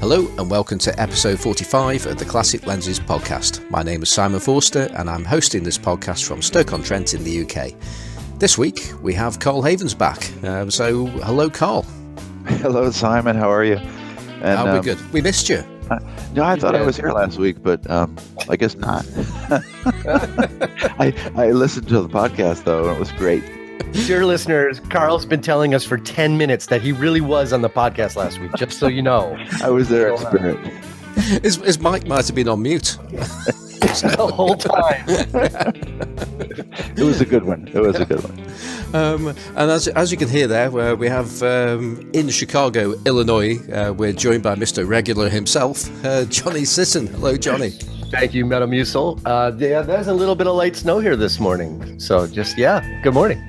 Hello and welcome to episode 45 of the Classic Lenses podcast. My name is Simon Forster and I'm hosting this podcast from Stoke-on-Trent in the UK. This week we have Carl Havens back. Um, so, hello, Carl. Hello, Simon. How are you? And, oh, we're um, good. We missed you. Uh, no, I thought yeah. I was here last week, but um, I guess not. I, I listened to the podcast though, and it was great. Dear listeners, Carl's been telling us for 10 minutes that he really was on the podcast last week, just so you know. I was there in spirit. His, his mic might have been on mute. the whole time. it was a good one. It was a good one. Um, and as, as you can hear there, uh, we have um, in Chicago, Illinois, uh, we're joined by Mr. Regular himself, uh, Johnny Sisson. Hello, Johnny. Thank you, Metamucil. Uh, yeah, there's a little bit of light snow here this morning. So just, yeah, good morning.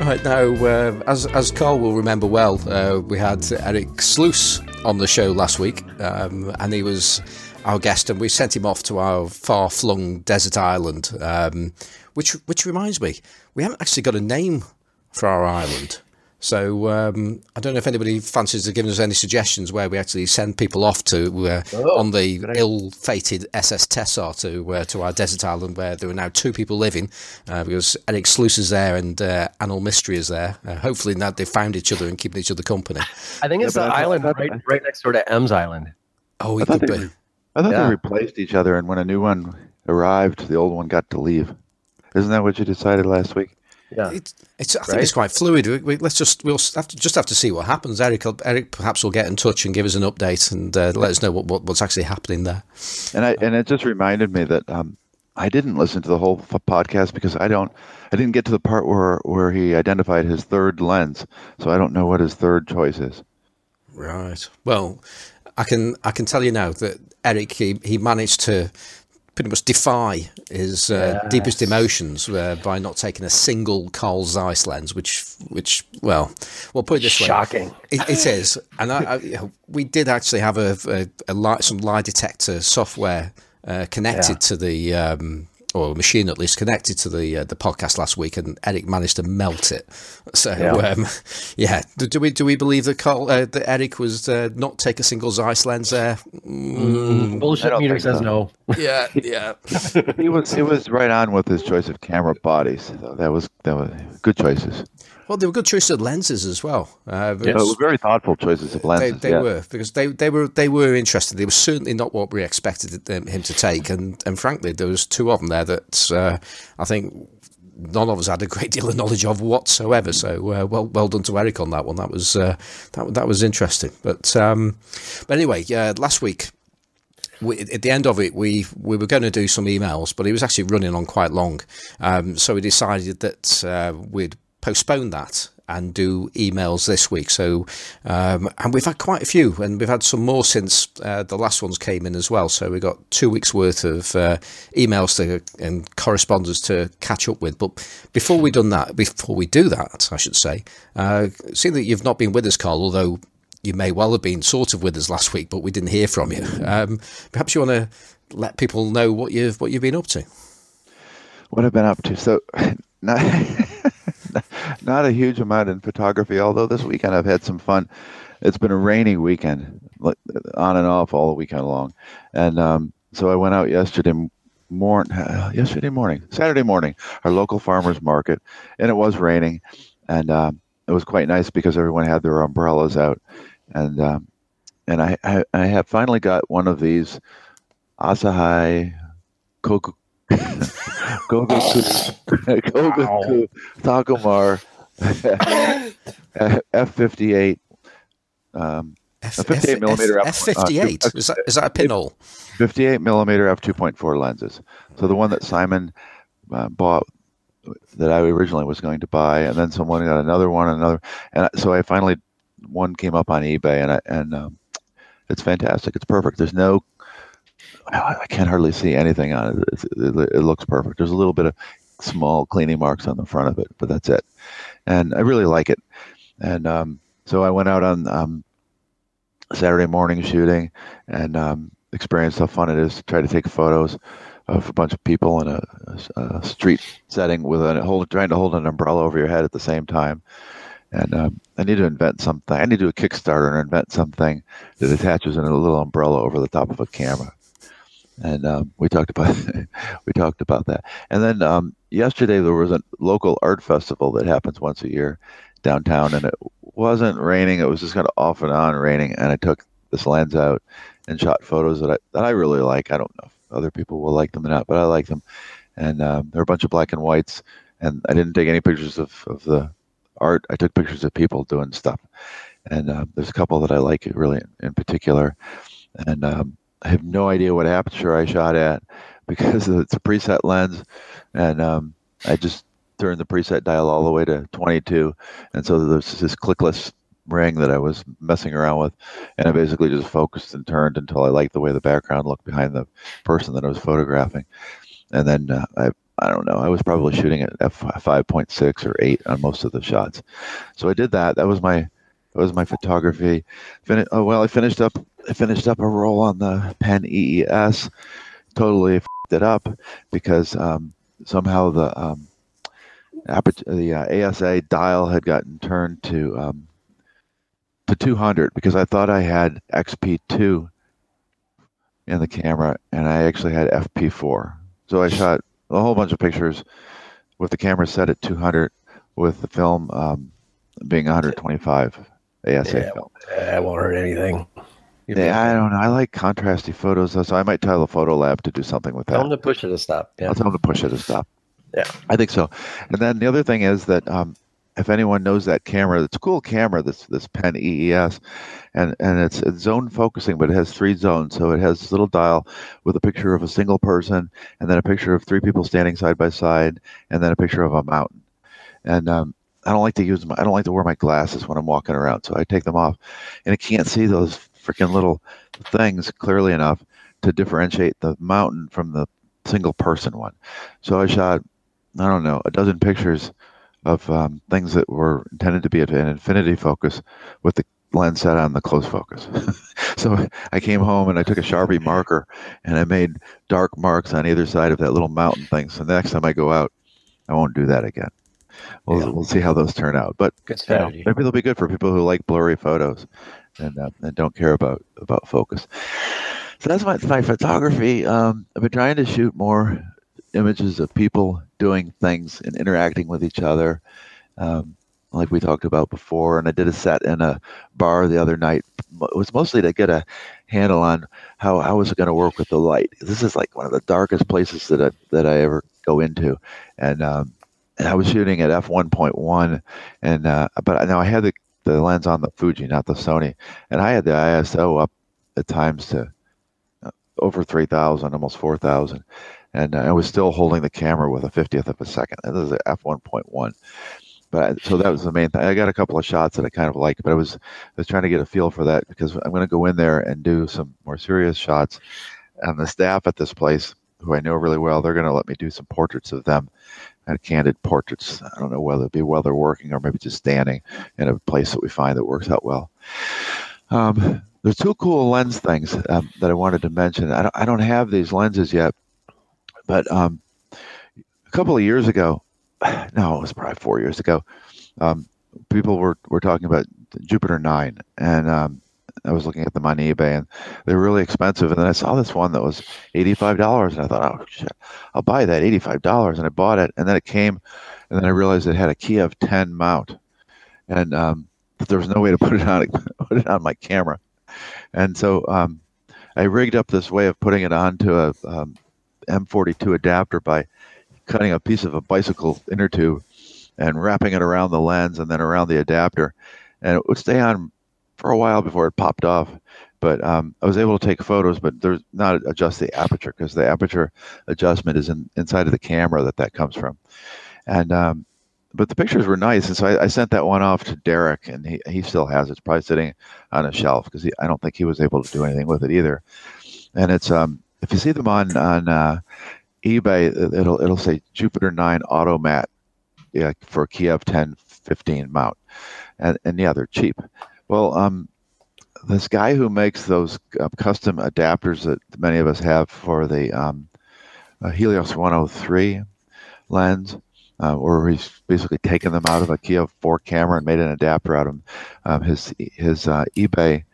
Right now, uh, as as Carl will remember well, uh, we had Eric Sluice on the show last week, um, and he was our guest, and we sent him off to our far flung desert island. Um, which which reminds me, we haven't actually got a name for our island. So um, I don't know if anybody fancies giving us any suggestions where we actually send people off to uh, oh, on the ill-fated SS Tessar to uh, to our desert island where there are now two people living uh, because Eric Sluice is there and uh, Anil Mistry is there. Uh, hopefully now they've found each other and keeping each other company. I think it's yeah, the island right, right next door to Ems Island. Oh, it could be. I thought yeah. they replaced each other, and when a new one arrived, the old one got to leave. Isn't that what you decided last week? Yeah, it's, it's I right? think it's quite fluid. We, we, let's just we'll have to just have to see what happens. Eric, Eric, perhaps will get in touch and give us an update and uh, let us know what, what, what's actually happening there. And I and it just reminded me that um, I didn't listen to the whole podcast because I don't I didn't get to the part where where he identified his third lens, so I don't know what his third choice is. Right. Well, I can I can tell you now that Eric he, he managed to pretty much defy his uh, yes. deepest emotions uh, by not taking a single Carl Zeiss lens, which which well, we'll put it this Shocking. way, Shocking. It, it is, and I, I, we did actually have a, a, a light, some lie detector software uh, connected yeah. to the. Um, or a machine at least connected to the uh, the podcast last week, and Eric managed to melt it. So yeah, um, yeah. Do, do, we do we believe that Carl, uh, that Eric was uh, not take a single Zeiss lens there? Mm, bullshit meter says so. no. Yeah, yeah. he was he was right on with his choice of camera bodies. That was that was good choices. Well, they were good choices of lenses as well. Uh, yeah, were very thoughtful choices of lenses. They, they yeah. were because they, they were they were interested. They were certainly not what we expected him to take, and and frankly, there was two of them there that uh, I think none of us had a great deal of knowledge of whatsoever. So uh, well well done to Eric on that one. That was uh, that that was interesting. But um, but anyway, last week. We, at the end of it, we we were going to do some emails, but it was actually running on quite long. Um, so we decided that uh, we'd postpone that and do emails this week. So, um, and we've had quite a few, and we've had some more since uh, the last ones came in as well. So we've got two weeks worth of uh, emails to and correspondence to catch up with. But before we done that, before we do that, I should say, uh, seeing that you've not been with us, Carl, although you may well have been sort of with us last week, but we didn't hear from you. Um, perhaps you want to let people know what you've what you've been up to. What I've been up to, so. Not not a huge amount in photography, although this weekend I've had some fun. It's been a rainy weekend, on and off all the weekend long, and um, so I went out yesterday morning, uh, yesterday morning, Saturday morning, our local farmers market, and it was raining, and um, it was quite nice because everyone had their umbrellas out, and um, and I, I I have finally got one of these Asahi Coca Kogaku, Kogaku Takumar F58. Um, F, 58 F, millimeter F, 58 uh, is, that, is that a pinhole 58 millimeter f2.4 lenses so the one that simon uh, bought that i originally was going to buy and then someone got another one another and so i finally one came up on ebay and I, and um, it's fantastic it's perfect there's no I can't hardly see anything on it. it. It looks perfect. There's a little bit of small cleaning marks on the front of it, but that's it. And I really like it. And um, so I went out on um, Saturday morning shooting and um, experienced how fun it is to try to take photos of a bunch of people in a, a, street setting with a hold, trying to hold an umbrella over your head at the same time. And um, I need to invent something. I need to do a Kickstarter and invent something that attaches in a little umbrella over the top of a camera. And um, we talked about we talked about that. And then um, yesterday there was a local art festival that happens once a year downtown, and it wasn't raining. It was just kind of off and on raining, and I took this lens out and shot photos that I that I really like. I don't know if other people will like them or not, but I like them. And um, there are a bunch of black and whites, and I didn't take any pictures of, of the art. I took pictures of people doing stuff, and uh, there's a couple that I like really in, in particular. And um, I have no idea what aperture I shot at because it's a preset lens, and um, I just turned the preset dial all the way to 22, and so there's this clickless ring that I was messing around with, and I basically just focused and turned until I liked the way the background looked behind the person that I was photographing, and then uh, I I don't know I was probably shooting at f 5.6 or 8 on most of the shots, so I did that. That was my that was my photography. Fin- oh well, I finished up I finished up a roll on the Pen EES. Totally it up because um, somehow the um, the uh, ASA dial had gotten turned to um, to 200 because I thought I had XP2 in the camera and I actually had FP4. So I shot a whole bunch of pictures with the camera set at 200 with the film um, being 125 ASA Yeah, film. That won't hurt anything. You Yeah, I don't know. I like contrasty photos, though, so I might tell the photo lab to do something with that. Tell them to push it to stop. Yeah. I'll tell them to push it to stop. Yeah. I think so. And then the other thing is that um, if anyone knows that camera, it's a cool camera. This this Pen EES, and and it's, it's zone focusing, but it has three zones. So it has this little dial with a picture of a single person, and then a picture of three people standing side by side, and then a picture of a mountain. And um, I don't like to use my, I don't like to wear my glasses when I'm walking around, so I take them off, and I can't see those freaking little things clearly enough to differentiate the mountain from the single person one. So I shot, I don't know, a dozen pictures of um, things that were intended to be at an infinity focus with the lens set on the close focus. so I came home and I took a Sharpie marker and I made dark marks on either side of that little mountain thing. So the next time I go out, I won't do that again. We'll, Yeah. we'll see how those turn out. But you know, maybe they'll be good for people who like blurry photos and, uh, and don't care about about focus. So that's my my photography. Um, I've been trying to shoot more images of people doing things and interacting with each other, um, like we talked about before. And I did a set in a bar the other night. It was mostly to get a handle on how how was it going to work with the light. This is like one of the darkest places that I that I ever go into, and um, and I was shooting at f one point one, and uh, but now I had the the lens on the Fuji, not the Sony, and I had the ISO up at times to uh, over three thousand, almost four thousand, and uh, I was still holding the camera with a fiftieth of a second. And this is f one point one. But I, so that was the main thing. I got a couple of shots that I kind of liked, but I was I was trying to get a feel for that because I'm going to go in there and do some more serious shots. And the staff at this place, who I know really well, they're going to let me do some portraits of them and candid portraits. I don't know whether it be while they're working or maybe just standing in a place that we find that works out well. Um, there's two cool lens things um, that I wanted to mention. I don't, I don't have these lenses yet, but um, a couple of years ago, no, it was probably four years ago, um, people were, were talking about Jupiter 9, and um, I was looking at them on eBay, and they're really expensive. And then I saw this one that was $85, and I thought, oh, shit, I'll buy that $85. And I bought it, and then it came, and then I realized it had a Kiev 10 mount, and um, but there was no way to put it on put it on my camera, and so um, I rigged up this way of putting it onto a um, M42 adapter by cutting a piece of a bicycle inner tube and wrapping it around the lens and then around the adapter, and it would stay on for a while before it popped off. But um, I was able to take photos, but there's not adjust the aperture because the aperture adjustment is in, inside of the camera that that comes from, and um, but the pictures were nice, and so I, I sent that one off to Derek, and he, he still has it. It's probably sitting on a shelf because I don't think he was able to do anything with it either. And it's um if you see them on on uh, eBay, it- it'll it'll say Jupiter Nine Automat, yeah, for Kiev 10 15 mount, and and yeah, they're cheap. Well, um, this guy who makes those uh, custom adapters that many of us have for the um, uh, Helios 103 lens uh, he's basically taken them out of a Kiev 4 camera and made an adapter out of them. Um, his his uh, eBay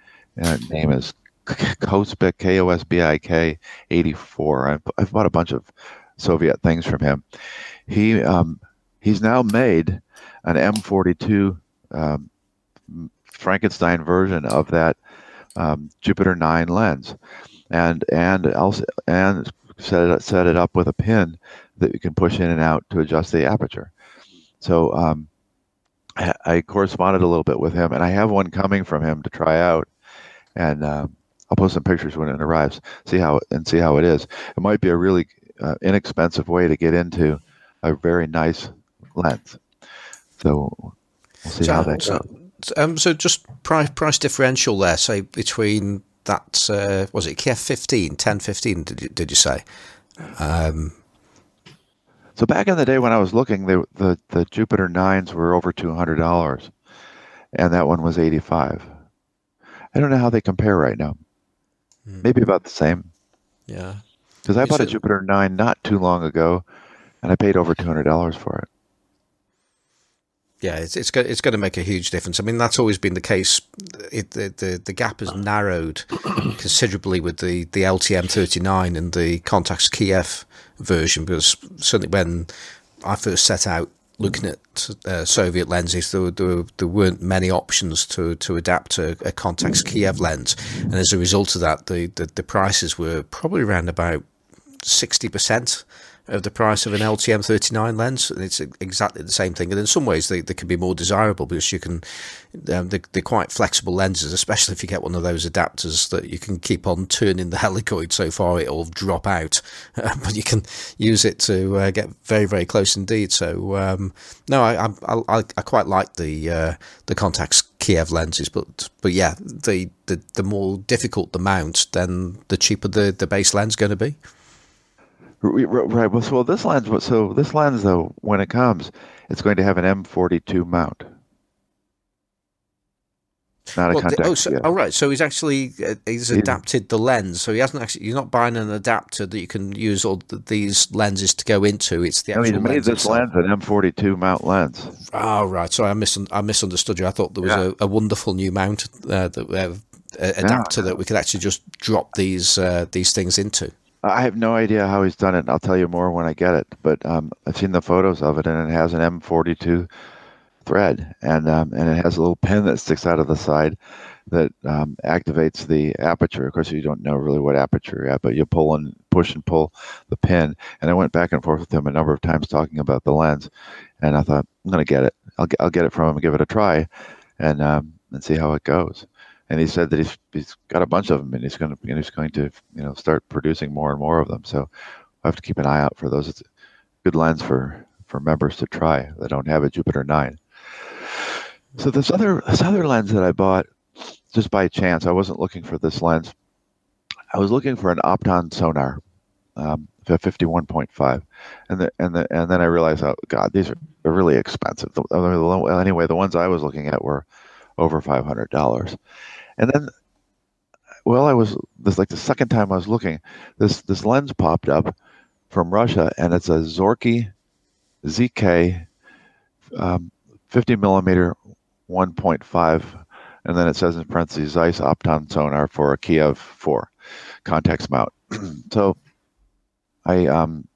uh, name is Kosbik K O S B I K 84. I've, I've bought a bunch of Soviet things from him. He um, he's now made an M42 um, Frankenstein version of that um, Jupiter 9 lens, and and also and set it set it up with a pin that you can push in and out to adjust the aperture. So um, I, I, corresponded a little bit with him, and I have one coming from him to try out, and uh, I'll post some pictures when it arrives. See how and see how it is. It might be a really uh, inexpensive way to get into a very nice lens. So we'll see how that goes. Um, so just price price differential there, say between that uh, was it Kiev 15, 10, 15, did you, did you say? Um, so back in the day when I was looking, the the, the Jupiter nines were over two hundred dollars, and that one was eighty five. I don't know how they compare right now. Hmm. Maybe about the same. Yeah. Because I bought a Jupiter nine not too long ago, and I paid over two hundred dollars for it. Yeah, it's it's going it's going to make a huge difference. I mean, that's always been the case. It, the, the the gap has narrowed considerably with the the LTM thirty nine and the Contax Kiev version because certainly when I first set out looking at uh, Soviet lenses, there, there, there, weren't many options to, to adapt a, a Contax Kiev lens, and as a result of that, the, the, the prices were probably around about sixty percent of the price of an LTM 39 lens, and it's exactly the same thing. And in some ways, they, they can be more desirable because you can, um, they, are quite flexible lenses, especially if you get one of those adapters that you can keep on turning the helicoid so far it'll drop out, uh, but you can use it to uh, get very, very close indeed. So, um, no, I, I, I, I, quite like the uh, the Contax Kiev lenses, but but yeah, the, the the more difficult the mount, then the cheaper the, the base lens going to be. Right. Well, so this lens, so this lens though, when it comes, it's going to have an M42 mount. Not a well, contact. Oh, so, oh, right. So he's actually uh, he's adapted the lens. So he hasn't actually. You're not buying an adapter that you can use all the, these lenses to go into. It's the actual. No, he made this lens an M42 mount lens. Oh, right. Sorry, I, mis- I misunderstood you. I thought there was yeah. a, a, wonderful new mount uh, that uh, adapter yeah. that we could actually just drop these uh, these things into. I have no idea how he's done it. I'll tell you more when I get it. But um, I've seen the photos of it, and it has an M42 thread, and um, and it has a little pin that sticks out of the side that um, activates the aperture. Of course, you don't know really what aperture you're at, but you pull and push and pull the pin. And I went back and forth with him a number of times talking about the lens, and I thought I'm going to get it. I'll get, I'll get it from him and give it a try, and um, and see how it goes and he said that he's he's got a bunch of them, and he's going to he's going to you know start producing more and more of them. So I have to keep an eye out for those. It's a good lens for for members to try that don't have a Jupiter nine. So this other this other lens that I bought just by chance, I wasn't looking for this lens. I was looking for an Opton Sonnar, um, 51.5, and the, and the, and then I realized, oh God, these are really expensive. Anyway, the ones I was looking at were over five hundred dollars, and then, well, I was this like the second time I was looking, this this lens popped up from Russia, and it's a Zorky ZK um, 50 millimeter 1.5, and then it says in parentheses Zeiss Opton Sonnar for a Kiev 4 Contax mount. so I um,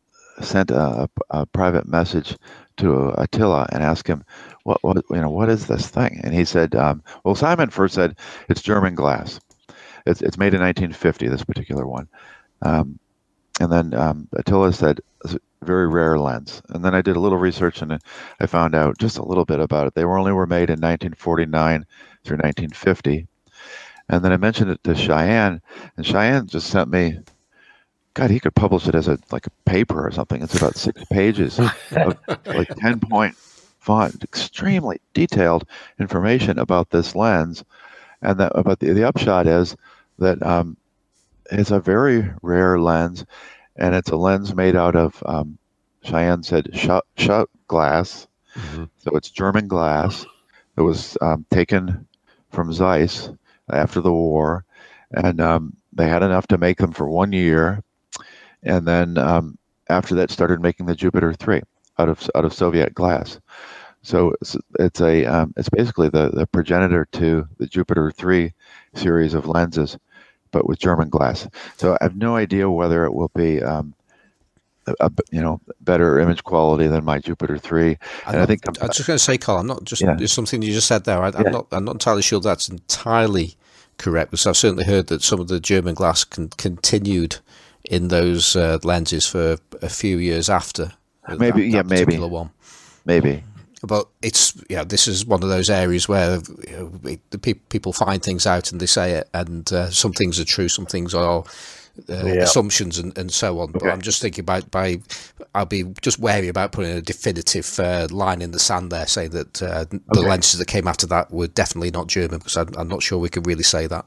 sent a, a, private message to Attila and ask him, what, what you know what is this thing? And he said um, well simon first said it's german glass. It's, it's made in 1950 this particular one. Um, and then um, attila said it's a very rare lens. And then i did a little research and i found out just a little bit about it. They were only were made in 1949 through 1950 and then i mentioned it to cheyenne and cheyenne just sent me God, he could publish it as a like a paper or something. It's about six pages of like ten point font, extremely detailed information about this lens, and that but the, the upshot is that um, it's a very rare lens, and it's a lens made out of um, Cheyenne said Schott Schott glass, mm-hmm. so it's German glass. That was um, taken from Zeiss after the war, and um, they had enough to make them for one year, and then um, after that started making the Jupiter three out of out of Soviet glass. So it's, it's a um, it's basically the, the progenitor to the Jupiter 3 series of lenses, but with German glass. So I have no idea whether it will be um, a, a, you know better image quality than my Jupiter 3. And I think I'm just going to say, Carl, I'm not just yeah. something you just said there. I, am not I'm not entirely sure that's entirely correct because I've certainly heard that some of the German glass con- continued in those uh, lenses for a few years after. Maybe that, that yeah, maybe one. Maybe but it's yeah, this is one of those areas where you know, the pe- people find things out and they say it, and uh, some things are true, some things are. Uh, yeah. assumptions and, and so on. But I'm just thinking about by I'll be just wary about putting a definitive uh, line in the sand there, saying that uh, the lenses that came after that were definitely not German, because I'm, I'm not sure we could really say that.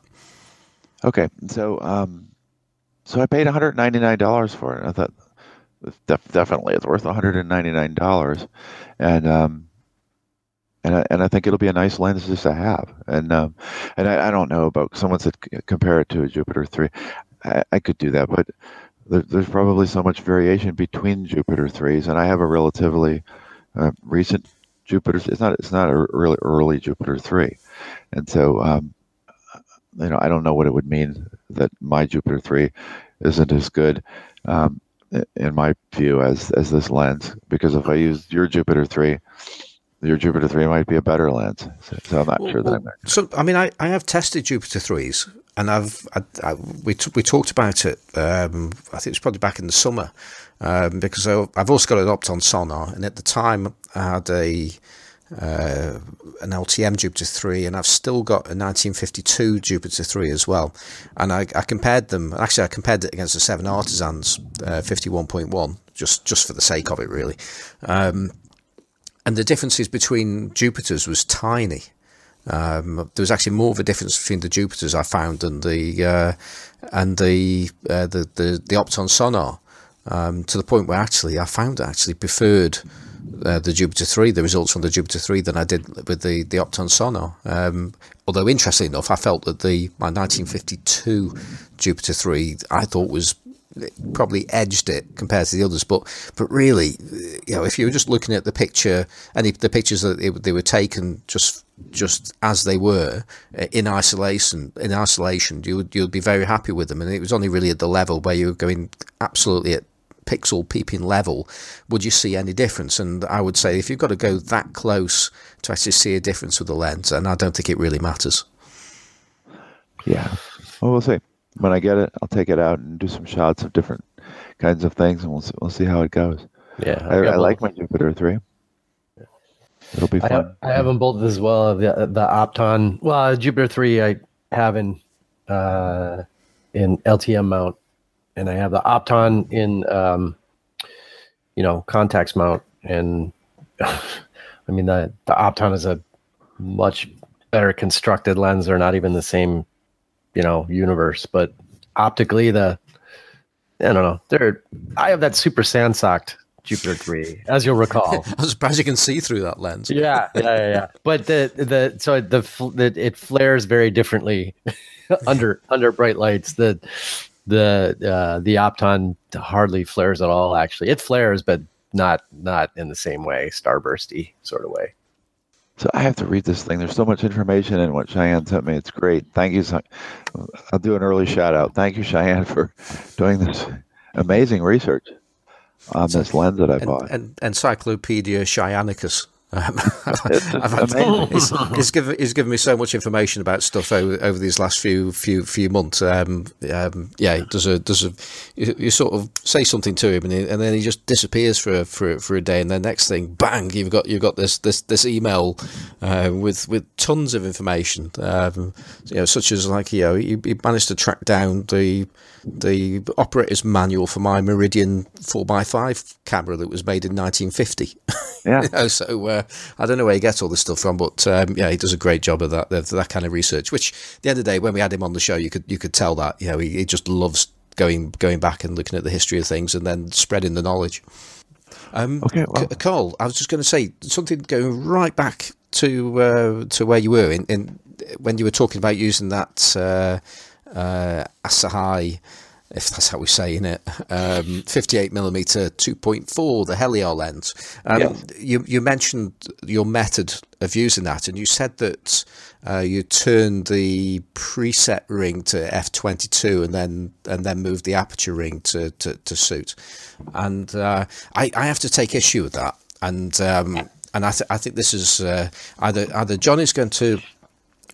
Okay, so um, so I paid 199 dollars for it. I thought def- definitely it's worth 199 dollars, and um, and I, and I think it'll be a nice lens just to have. And um, and I, I don't know about someone said compare it to a Jupiter three. I, I could do that, but there, there's probably so much variation between Jupiter threes, and I have a relatively uh, recent Jupiter. It's not it's not a really early Jupiter three, and so um, you know I don't know what it would mean that my Jupiter three isn't as good. Um, in my view, as as this lens, because if I use your Jupiter three, your Jupiter 3 might be a better lens. So, so I'm not well, sure that well, I'm. So, I mean, I, I have tested Jupiter 3s and I've I, I, we, t- we talked about it, um, I think it was probably back in the summer, um, because I, have also got an Opton Sonnar. And at the time, I had a uh, an LTM Jupiter 3, and I've still got a 1952 Jupiter 3 as well. And I, I compared them, actually, I compared it against the Seven Artisans uh, 51.1, just, just for the sake of it, really. Um, and the differences between Jupiters was tiny. Um, there was actually more of a difference between the Jupiters I found than the uh, and the, uh, the the the Opton Sonnar. Um, to the point where actually I found I actually preferred uh, the Jupiter 3, the results from the Jupiter 3 than I did with the, the Opton Sonnar. Um, although, interestingly enough, I felt that the my 1952 Jupiter 3 I thought was probably edged it compared to the others. But but really, you know, if you were just looking at the picture, any the pictures that they, they were taken just just as they were uh, in isolation, in isolation, you would you'd be very happy with them. And it was only really at the level where you were going absolutely at pixel peeping level, would you see any difference? And I would say if you've got to go that close to actually see a difference with the lens, and I don't think it really matters. Yeah, well, we'll see when I get it, I'll take it out and do some shots of different kinds of things, and we'll see, we'll see how it goes. Yeah, I, I like my Jupiter three. It'll be fun. I have, I have them both as well. The the Opton, well, Jupiter three I have in uh, in LTM mount, and I have the Opton in um, you know Contax mount, and I mean the the Opton is a much better constructed lens. They're not even the same you know universe but optically the i don't know. They're i have that super sand socked jupiter 3 as you'll recall. I'm surprised you can see through that lens. Yeah yeah yeah, yeah. but the the so the, the it flares very differently under under bright lights. The the uh the opton hardly flares at all actually it flares but not not in the same way starbursty sort of way so I have to read this thing. There's so much information in what Cheyenne sent me. It's great. Thank you. I'll do an early shout out. Thank you, Cheyenne, for doing this amazing research on this lens that I and, bought. And Encyclopedia Cheyennicus. Um, it's, it's, given, it's given me so much information about stuff over, over these last few few few months. Um, um, yeah, does a does a you, you, sort of say something to him and, he, and then he just disappears for a, for for a day, and then next thing, bang, you've got you've got this this this email uh, with with tons of information. Um, you know, such as like you know, he, he managed to track down the the operator's manual for my Meridian 4x5 camera that was made in 1950. Yeah. you know, so uh, I don't know where he gets all this stuff from, but um, yeah, he does a great job of that of that kind of research. Which, at the end of the day, when we had him on the show, you could you could tell that you know he, he just loves going going back and looking at the history of things and then spreading the knowledge. Um, okay, well. Carl, I was just going to say something going right back to uh, to where you were in, in, when you were talking about using that uh, uh, Asahi if that's how we're saying it, um, 58 millimeter 2.4, the Heliar lens. Um, Yes. you, you mentioned your method of using that, and you said that uh, you turned the preset ring to f22 and then and then moved the aperture ring to, to, to suit. And uh, I, I have to take issue with that. And um, and I, th- I think this is uh, either either Johnny's going to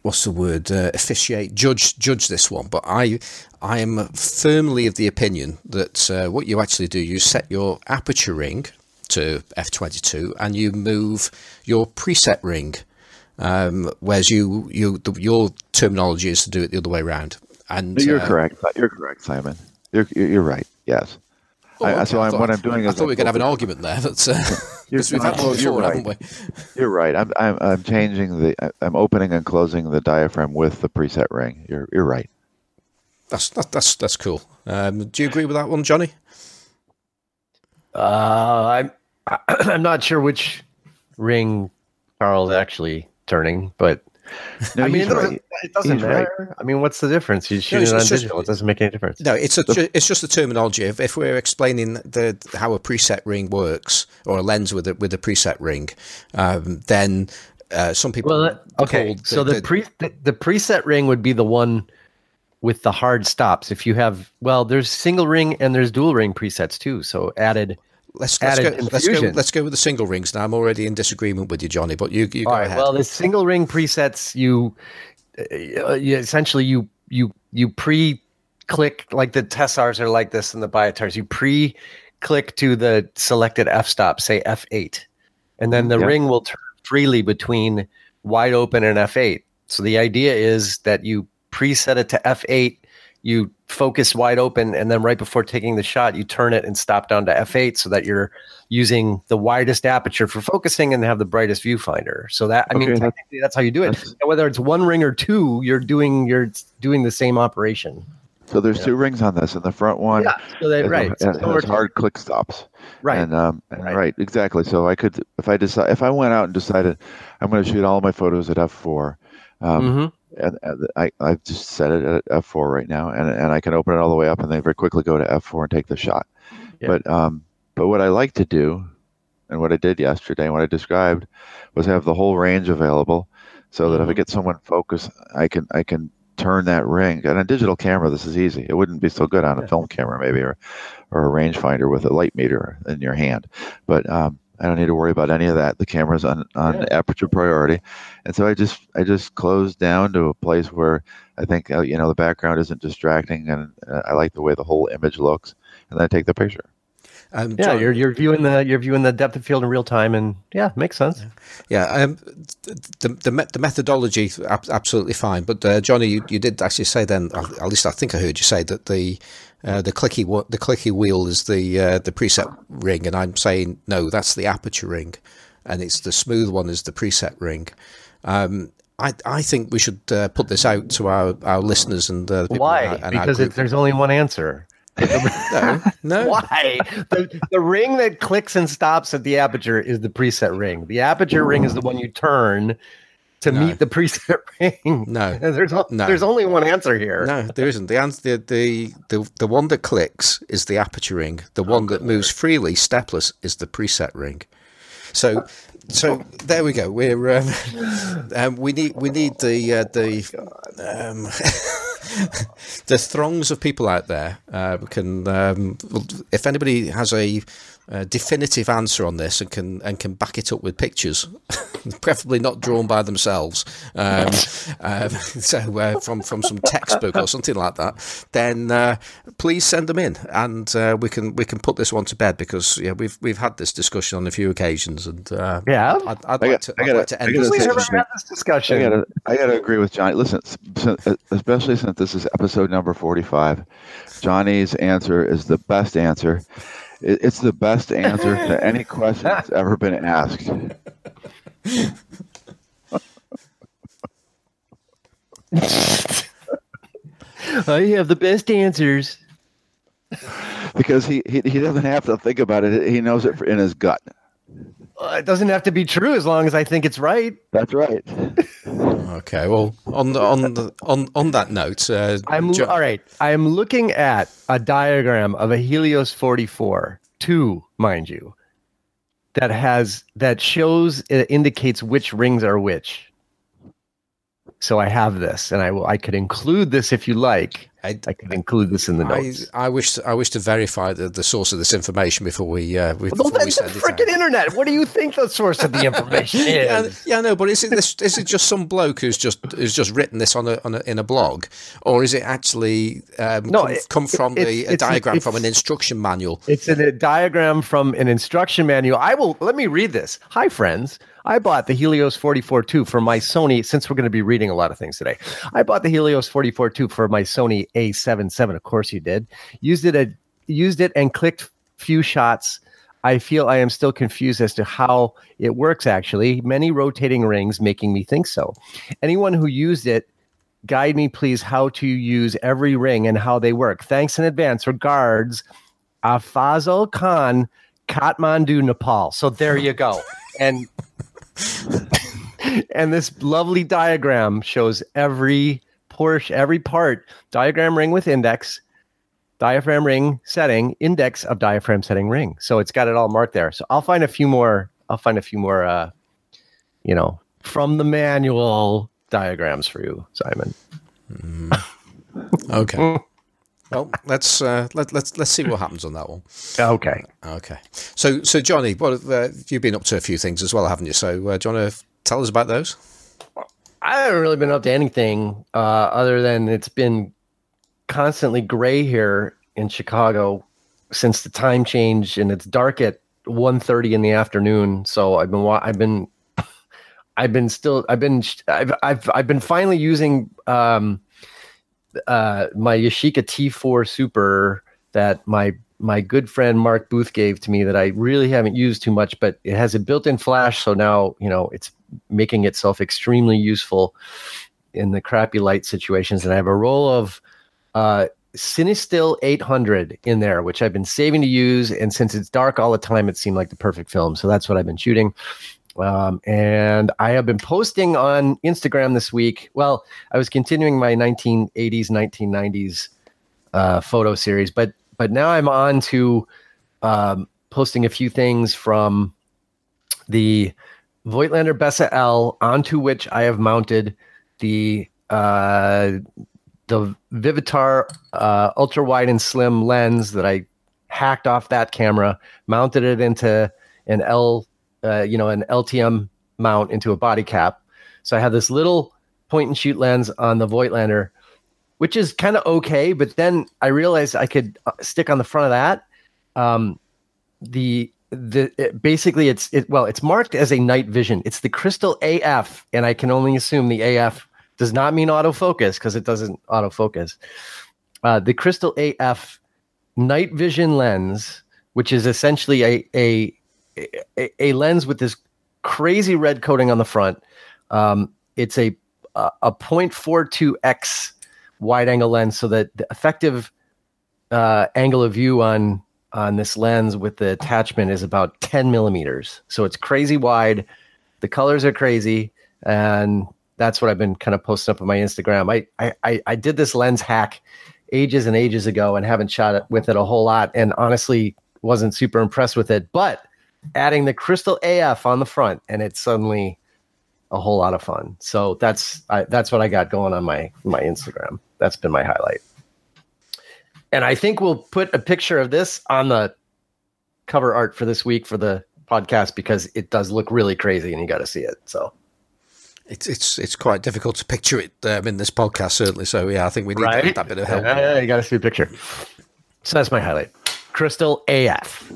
what's the word uh, officiate judge judge this one but i i am firmly of the opinion that uh, what you actually do you set your aperture ring to f22 and you move your preset ring um, whereas you you the, your terminology is to do it the other way around and You're uh, correct. You're correct, Simon. You're you're right. Yes. oh, I- okay, so I'm- thought- what I'm doing I is thought we could have an argument there but uh, You're, because we've had no, one you're before right. haven't we You're right. I'm I'm I'm changing the I'm opening and closing the diaphragm with the preset ring. You're you're right. That's that, that's that's cool um, do you agree with that one johnny Uh, I'm I'm not sure which ring Carl's actually turning, but No, I mean, it doesn't, right. it doesn't He's right. matter. I mean, what's the difference? You shoot it's- it on it's just- digital; it doesn't make any difference. No, it's a, ju- it's just the terminology. If, if we're explaining the how a preset ring works or a lens with a with a preset ring, um, then uh, some people Well, okay. call so the, pre the, the preset ring would be the one with the hard stops. If you have well, there's single ring and there's dual ring presets too. So added. let's let's go, let's go let's go with the single rings. Now I'm already in disagreement with you, Johnny, but you you go All right. ahead. Well, the single ring presets you, uh, you essentially you you you pre click like the Tessars are like this and the Biotars. You pre click to the selected f stop, say f8, and then the Yeah. ring will turn freely between wide open and f8. So the idea is that you preset it to f8. You focus wide open, and then right before taking the shot, you turn it and stop down to f8, so that you're using the widest aperture for focusing and have the brightest viewfinder. So that I mean, Okay, that- technically, that's how you do it. And whether it's one ring or two, you're doing you're doing the same operation. So there's two rings on this, and the front one Yeah. So that right. has, So has hard click stops. right. And um, and Right. right. exactly. So I could, if I decide, if I went out and decided, I'm going to shoot all my photos at f4, um, Mhm. And, and I I just set it at f4 right now, and and I can open it all the way up, and then very quickly go to f4 and take the shot. Yeah. But um, but what I like to do, and what I did yesterday, and what I described, was have the whole range available, so that if I Mhm. get someone focused, I can I can turn that ring. And a digital camera, this is easy. It wouldn't be so good on a Yeah. film camera, maybe, or or a rangefinder with a light meter in your hand. But um, I don't need to worry about any of that. The camera's on on Yeah. aperture priority, and so I just I just closed down to a place where I think uh, you know the background isn't distracting, and uh, I like the way the whole image looks, and then I take the picture. Um, Yeah, John- you're you're viewing the you're viewing the depth of field in real time, and yeah, makes sense. Yeah, um, the the the methodology ab- absolutely fine, but uh, Johnny, you, you did actually say then, at least I think I heard you say that the uh, the clicky the clicky wheel is the uh, the preset ring, and I'm saying no, that's the aperture ring, and it's the smooth one is the preset ring. Um, I I think we should uh, put this out to our, our listeners and uh, Why? our- our Because it, there's only one answer. No, no. Why? The, the ring that clicks and stops at the aperture is the preset ring. The aperture ring is the one you turn to No. meet the preset ring. No. There's o- No. there's only one answer here. No, there isn't. The answer, the, the the the one that clicks is the aperture ring. The one that moves freely, stepless, is the preset ring. So, so there we go. We're um, um, we need we need the uh, the um, the throngs of people out there uh, can. Um, if anybody has a, uh definitive answer on this and can and can back it up with pictures, preferably not drawn by themselves, um, um, so uh, from from some textbook or something like that, then uh, please send them in, and uh, we can we can put this one to bed because yeah, we've we've had this discussion on a few occasions, and uh, Yeah. I'd, I'd like got- to I I'd gotta- like to end this We say never discussion. this discussion. I gotta, I gotta agree with Johnny. Listen, s- s- uh, especially since this is episode number forty-five, Johnny's answer is the best answer. It- It's the best answer to any question that's ever been asked. I have the best answers. Because he, he he doesn't have to think about it. He knows it in his gut. Uh, it doesn't have to be true as long as I think it's right. That's right. Okay. Well, on the, on the, on on that note, uh, I'm Jo- all right. I am looking at a diagram of a Helios 44, two, mind you, that has that shows it indicates which rings are which. So I have this, and I will. I could include this if you like. I, I could include this in the I, notes. I wish to, I wish to verify the, the source of this information before we uh, we, well, before we that's the send it freaking internet. What do you think the source of the information Yeah, is? yeah, no, but is it this? Is it just some bloke who's just who's just written this on a, on a in a blog, or is it actually um, No, come, it- come from it- the a diagram from an instruction manual? It's in a diagram from an instruction manual. I will let me read this. Hi, friends. I bought the Helios 44 II for my Sony. Since we're going to be reading a lot of things today, I bought the Helios 44 II for my Sony A77. Of course, you did. Used it. A, used it and clicked few shots. I feel I am still confused as to how it works. Actually, many rotating rings making me think so. Anyone who used it guide me please how to use every ring and how they work thanks in advance regards afazal khan kathmandu nepal so there you go and and this lovely diagram shows every portion every part diagram ring with index diaphragm ring setting index of diaphragm setting ring. So it's got it all marked there. So i'll find a few more i'll find a few more uh you know from the manual diagrams for you simon. Okay. Well, let's uh, let, let's let's see what happens on that one. okay Okay. So so Johnny, what have, uh, you've been up to a few things as well, haven't you? So uh, do you want to tell us about those? I haven't really been up to anything uh, other than it's been constantly gray here in Chicago since the time change, and it's dark at 1.30 in the afternoon. So I've been wa- I've been I've been still I've been I've I've I've been finally using um, uh, my Yashica T4 Super that my my good friend Mark Booth gave to me that I really haven't used too much, but it has a built-in flash, so now you know it's making itself extremely useful in the crappy light situations. And I have a roll of uh, CineStill 800 in there, which I've been saving to use. And since it's dark all the time, it seemed like the perfect film. So that's what I've been shooting. Um, and I have been posting on Instagram this week. Well, I was continuing my 1980s, 1990s uh, photo series, but but now I'm on to um, posting a few things from the Voigtlander Bessa L, onto which I have mounted the uh, the Vivitar uh, ultra wide and slim lens that I hacked off that camera, mounted it into an L, uh, you know, an LTM mount into a body cap. So I have this little point and shoot lens on the Voigtlander, which is kind of okay. But then I realized I could uh, stick on the front of that. Um, the the it, basically it's it well it's marked as a night vision. It's the Crystal AF, and I can only assume the AF does not mean autofocus because it doesn't autofocus. Uh, the Crystal AF night vision lens, which is essentially a a a, a lens with this crazy red coating on the front. Um, it's a a, a 0.42x wide angle lens, so that the effective uh, angle of view on on this lens with the attachment is about 10 millimeters. So it's crazy wide. The colors are crazy, and that's what I've been kind of posting up on my Instagram. I I I, I did this lens hack ages and ages ago and haven't shot it with it a whole lot, and honestly wasn't super impressed with it. But adding the Crystal AF on the front, and it's suddenly a whole lot of fun. So that's I, that's what I got going on my my Instagram. That's been my highlight. And I think we'll put a picture of this on the cover art for this week for the podcast because it does look really crazy and you got to see it. So It's it's it's quite difficult to picture it um, in this podcast, certainly. So yeah, I think we need right, that, that bit of help. Yeah, you got to see a picture. So that's my highlight. Crystal AF.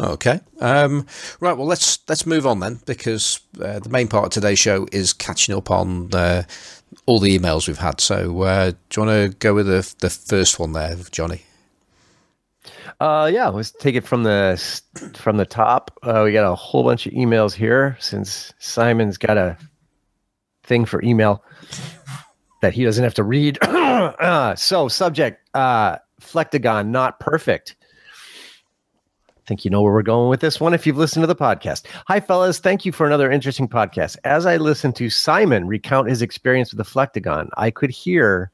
Okay. Um, right. Well, let's let's move on then, because uh, the main part of today's show is catching up on uh, all the emails we've had. So, uh, do you want to go with the the first one there, Johnny? Uh, yeah, let's take it from the from the top. Uh, we got a whole bunch of emails here since Simon's got a thing for email that he doesn't have to read. so, subject: uh, Flectagon not perfect. Think you know where we're going with this one if you've listened to the podcast. Hi, fellas. Thank you for another interesting podcast. As I listened to Simon recount his experience with the Flectagon, I could hear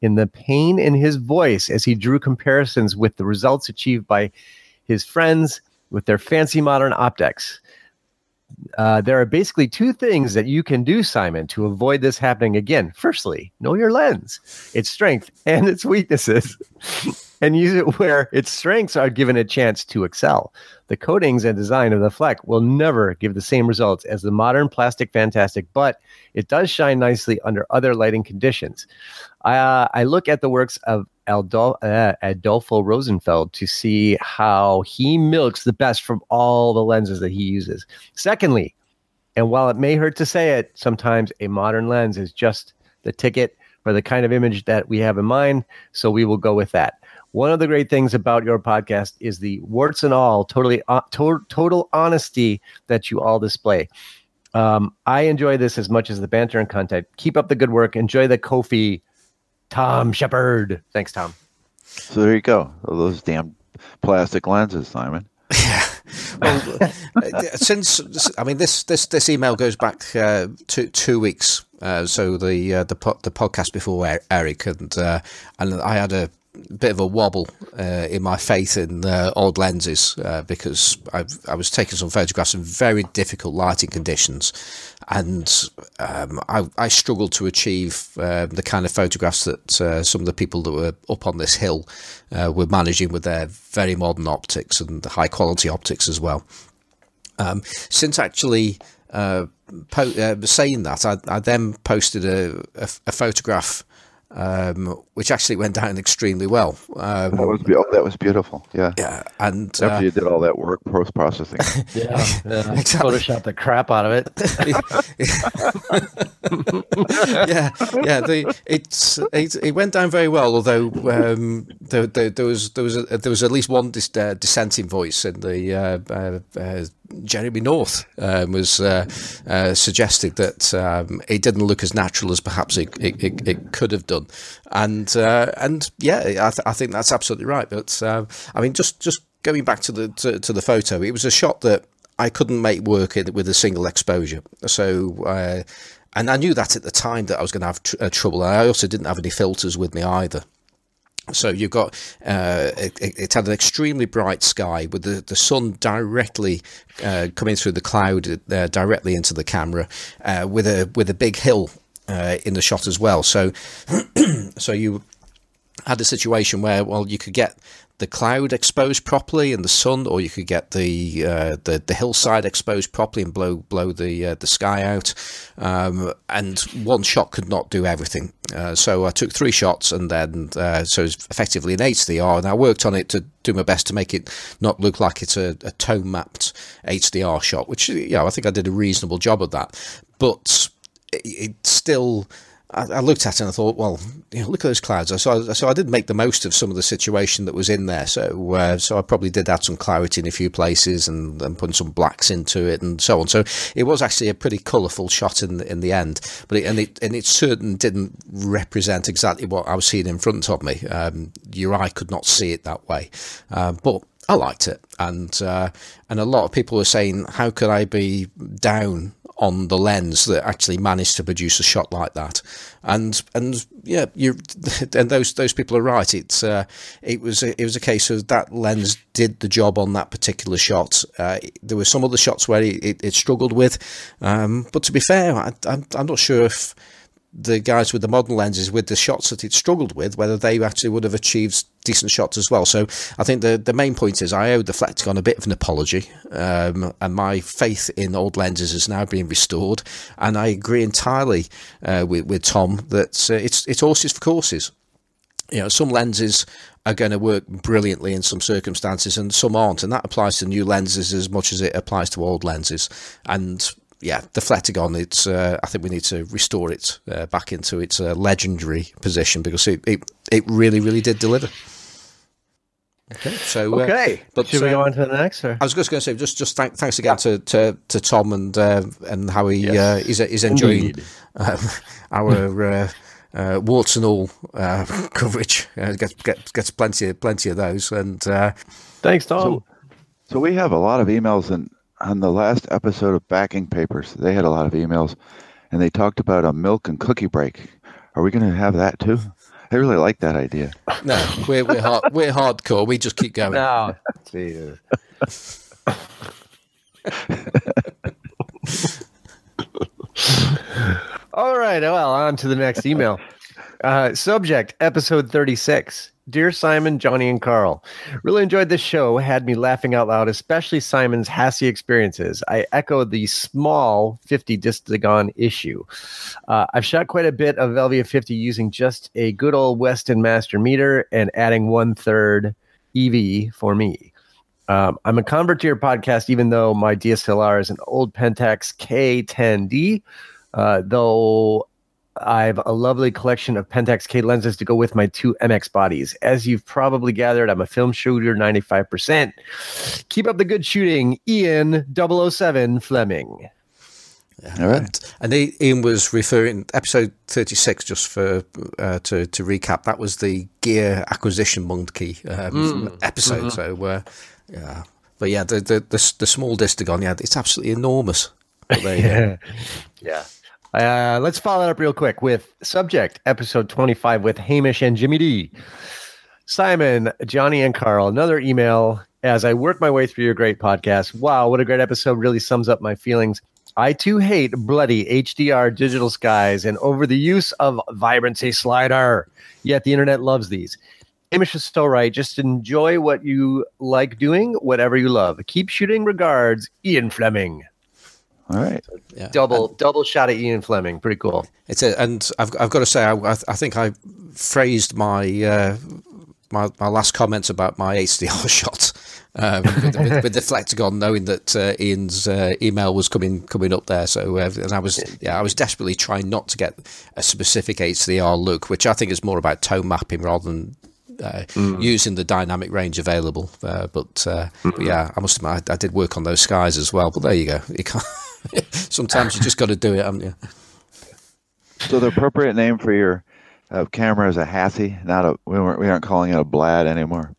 in the pain in his voice as he drew comparisons with the results achieved by his friends with their fancy modern optics. Uh, there are basically two things that you can do, Simon, to avoid this happening again. Firstly, know your lens, its strength and its weaknesses, and use it where its strengths are given a chance to excel. The coatings and design of the Fleck will never give the same results as the modern plastic fantastic, but it does shine nicely under other lighting conditions. Uh, I look at the works of Adolfo, uh, Adolfo Rosenfeld to see how he milks the best from all the lenses that he uses. Secondly, and while it may hurt to say it, sometimes a modern lens is just the ticket for the kind of image that we have in mind. So we will go with that. One of the great things about your podcast is the warts and all, totally uh, to- total honesty that you all display. Um, I enjoy this as much as the banter and content. Keep up the good work. Enjoy the Ko-fi Tom Shepard. Thanks, Tom. So there you go. Those damn plastic lenses, Simon. Yeah. Well, since I mean this this this email goes back uh, two two weeks. Uh, so the uh, the po- the podcast before Eric and uh, and I had a bit of a wobble uh, in my faith in uh, old lenses uh, because I, I, was taking some photographs in very difficult lighting conditions, and um, I, I, struggled to achieve uh, the kind of photographs that uh, some of the people that were up on this hill uh, were managing with their very modern optics and the high quality optics as well. Um, since actually po- saying that, I, I, then posted a, a, a photograph um, which actually went down extremely well. Um, that was oh, that was beautiful. Yeah, yeah, and after uh, you did all that work post processing, yeah, yeah. exactly. Photoshop the crap out of it. yeah, yeah. The, it's it, it, went down very well, although um, there, there, there, was there was a, there was at least one dis, uh, dissenting voice in the uh, uh, uh Jeremy North um, was uh, uh, suggested that um, it didn't look as natural as perhaps it, it, it could have done, and uh, and yeah, I, th- I, think that's absolutely right. But uh, I mean, just just going back to the to, to, the photo, it was a shot that I couldn't make work with a single exposure. So. Uh, and I knew that at the time that I was going to have tr- uh, trouble. I also didn't have any filters with me either. So you've got uh, it, had an extremely bright sky with the, the sun directly uh, coming through the cloud uh, directly into the camera, uh, with a with a big hill uh, in the shot as well. So so you had a situation where well you could get the cloud exposed properly and the sun, or you could get the uh, the, the hillside exposed properly and blow blow the uh, the sky out. Um, and one shot could not do everything. Uh, so I took three shots, and then uh, so it's effectively an HDR, and I worked on it to do my best to make it not look like it's a, a tone mapped HDR shot, which yeah, I think I did a reasonable job of that, but it, it still I, I, looked at it and I thought, well, you know, look at those clouds. So, so I did make the most of some of the situation that was in there. So, uh, so I probably did add some clarity in a few places and, and putting some blacks into it and so on. So it was actually a pretty colourful shot in the, in the end. But it, and it and it certainly didn't represent exactly what I was seeing in front of me. Um, your eye could not see it that way, uh, but. I liked it, and uh, and a lot of people were saying, "How could I be down on the lens that actually managed to produce a shot like that. And and yeah, you and those those people are right. It's uh, it was a, it was a case of that lens did the job on that particular shot. Uh, there were some other shots where it, it, it struggled with, um, but to be fair, I, I'm, I'm not sure if the guys with the modern lenses with the shots that it struggled with, whether they actually would have achieved decent shots as well. So I think the the main point is I owe the Flektogon a bit of an apology, um, and my faith in old lenses is now being restored. And I agree entirely uh, with with Tom that uh, it's it's horses for courses. You know, some lenses are going to work brilliantly in some circumstances and some aren't. And that applies to new lenses as much as it applies to old lenses. And yeah, the Flektogon, it's, uh, I think we need to restore it uh, back into its uh, legendary position because it, it, it really, really did deliver. Okay, so uh, okay, but should we go uh, on to the next? Or? I was just going to say, just just thank, thanks again to, to, to Tom and uh, and how he yes. is is enjoying um, our uh, warts and all coverage. gets, gets gets plenty of, plenty of those. And thanks, Tom. So, So we have a lot of emails, and on the last episode of Backing Papers, they had a lot of emails, and they talked about a milk and cookie break. Are we going to have that too? I really like that idea. No, we're we're hard, we're hardcore. We just keep going. No, Jesus. All right. Well, on to the next email. Uh, subject episode 36. Dear Simon, Johnny, and Carl, really enjoyed this show. Had me laughing out loud, especially Simon's Hassy experiences. I echo the small 50 Distagon issue. Uh, I've shot quite a bit of Velvia 50 using just a good old Weston Master meter and adding one third EV for me. Um, I'm a convert to your podcast, even though my DSLR is an old Pentax K10D. Uh, though I have a lovely collection of Pentax K lenses to go with my two MX bodies. As you've probably gathered, I'm a film shooter 95%. Keep up the good shooting, Ian 007 Fleming. All right. And, and Ian was referring episode thirty six just for uh, to to recap. That was the gear acquisition monkey um, episode. So uh, yeah, but yeah, the the the, the small Distagon, yeah, it's absolutely enormous. But there you yeah. Uh, let's follow it up real quick with subject episode 25 with Hamish and Jimmy D. Simon, Johnny, and Carl, another email as I work my way through your great podcast. Wow, what a great episode! Really sums up my feelings. I too hate bloody HDR digital skies and over the use of vibrancy slider. Yet the internet loves these. Hamish is so right. Just enjoy what you like doing, whatever you love. Keep shooting. Regards, Ian Fleming. All right. Yeah. Double double shot at Ian Fleming. Pretty cool. It's a, and I've I've got to say I, I, I think I phrased my uh, my my last comments about my HDR shot um, with, with, with the Flektogon, knowing that uh, Ian's uh, email was coming coming up there. So uh, and I was yeah I was desperately trying not to get a specific HDR look, which I think is more about tone mapping rather than. Uh, Using the dynamic range available, uh, but, uh, but yeah, I must admit I, I did work on those skies as well. But there you go. You can't, sometimes you just got to do it, haven't you? So the appropriate name for your uh, camera is a Hassy, not a. We weren't. We aren't calling it a Blad anymore.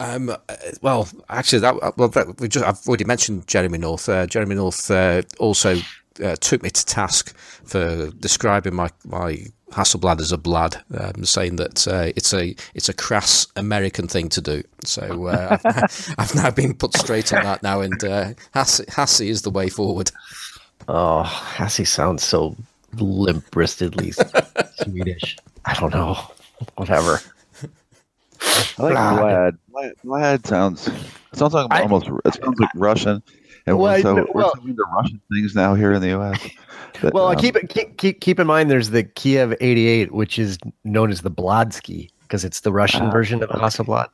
Um, uh, well, actually, that well, that, we just I've already mentioned Jeremy North. Uh, Jeremy North uh, also uh, took me to task for describing my my Hasselblad as a blad, um, saying that uh, it's a it's a crass American thing to do. So uh, I've, I've now been put straight on that now, and uh, Hassi, Hassi is the way forward. Oh, Hassie sounds so limp wristedly Swedish. I don't know. Whatever. I like Blad. Blad. Blad, Blad sounds. Sounds like I- almost. It sounds like Russian. And Well, I we're so know- we're well- so into Russian things now here in the U.S. that, Well, um, keep, keep keep keep in mind there's the Kiev 88, which is known as the Bladsky because it's the Russian Ah, version of Hasselblad.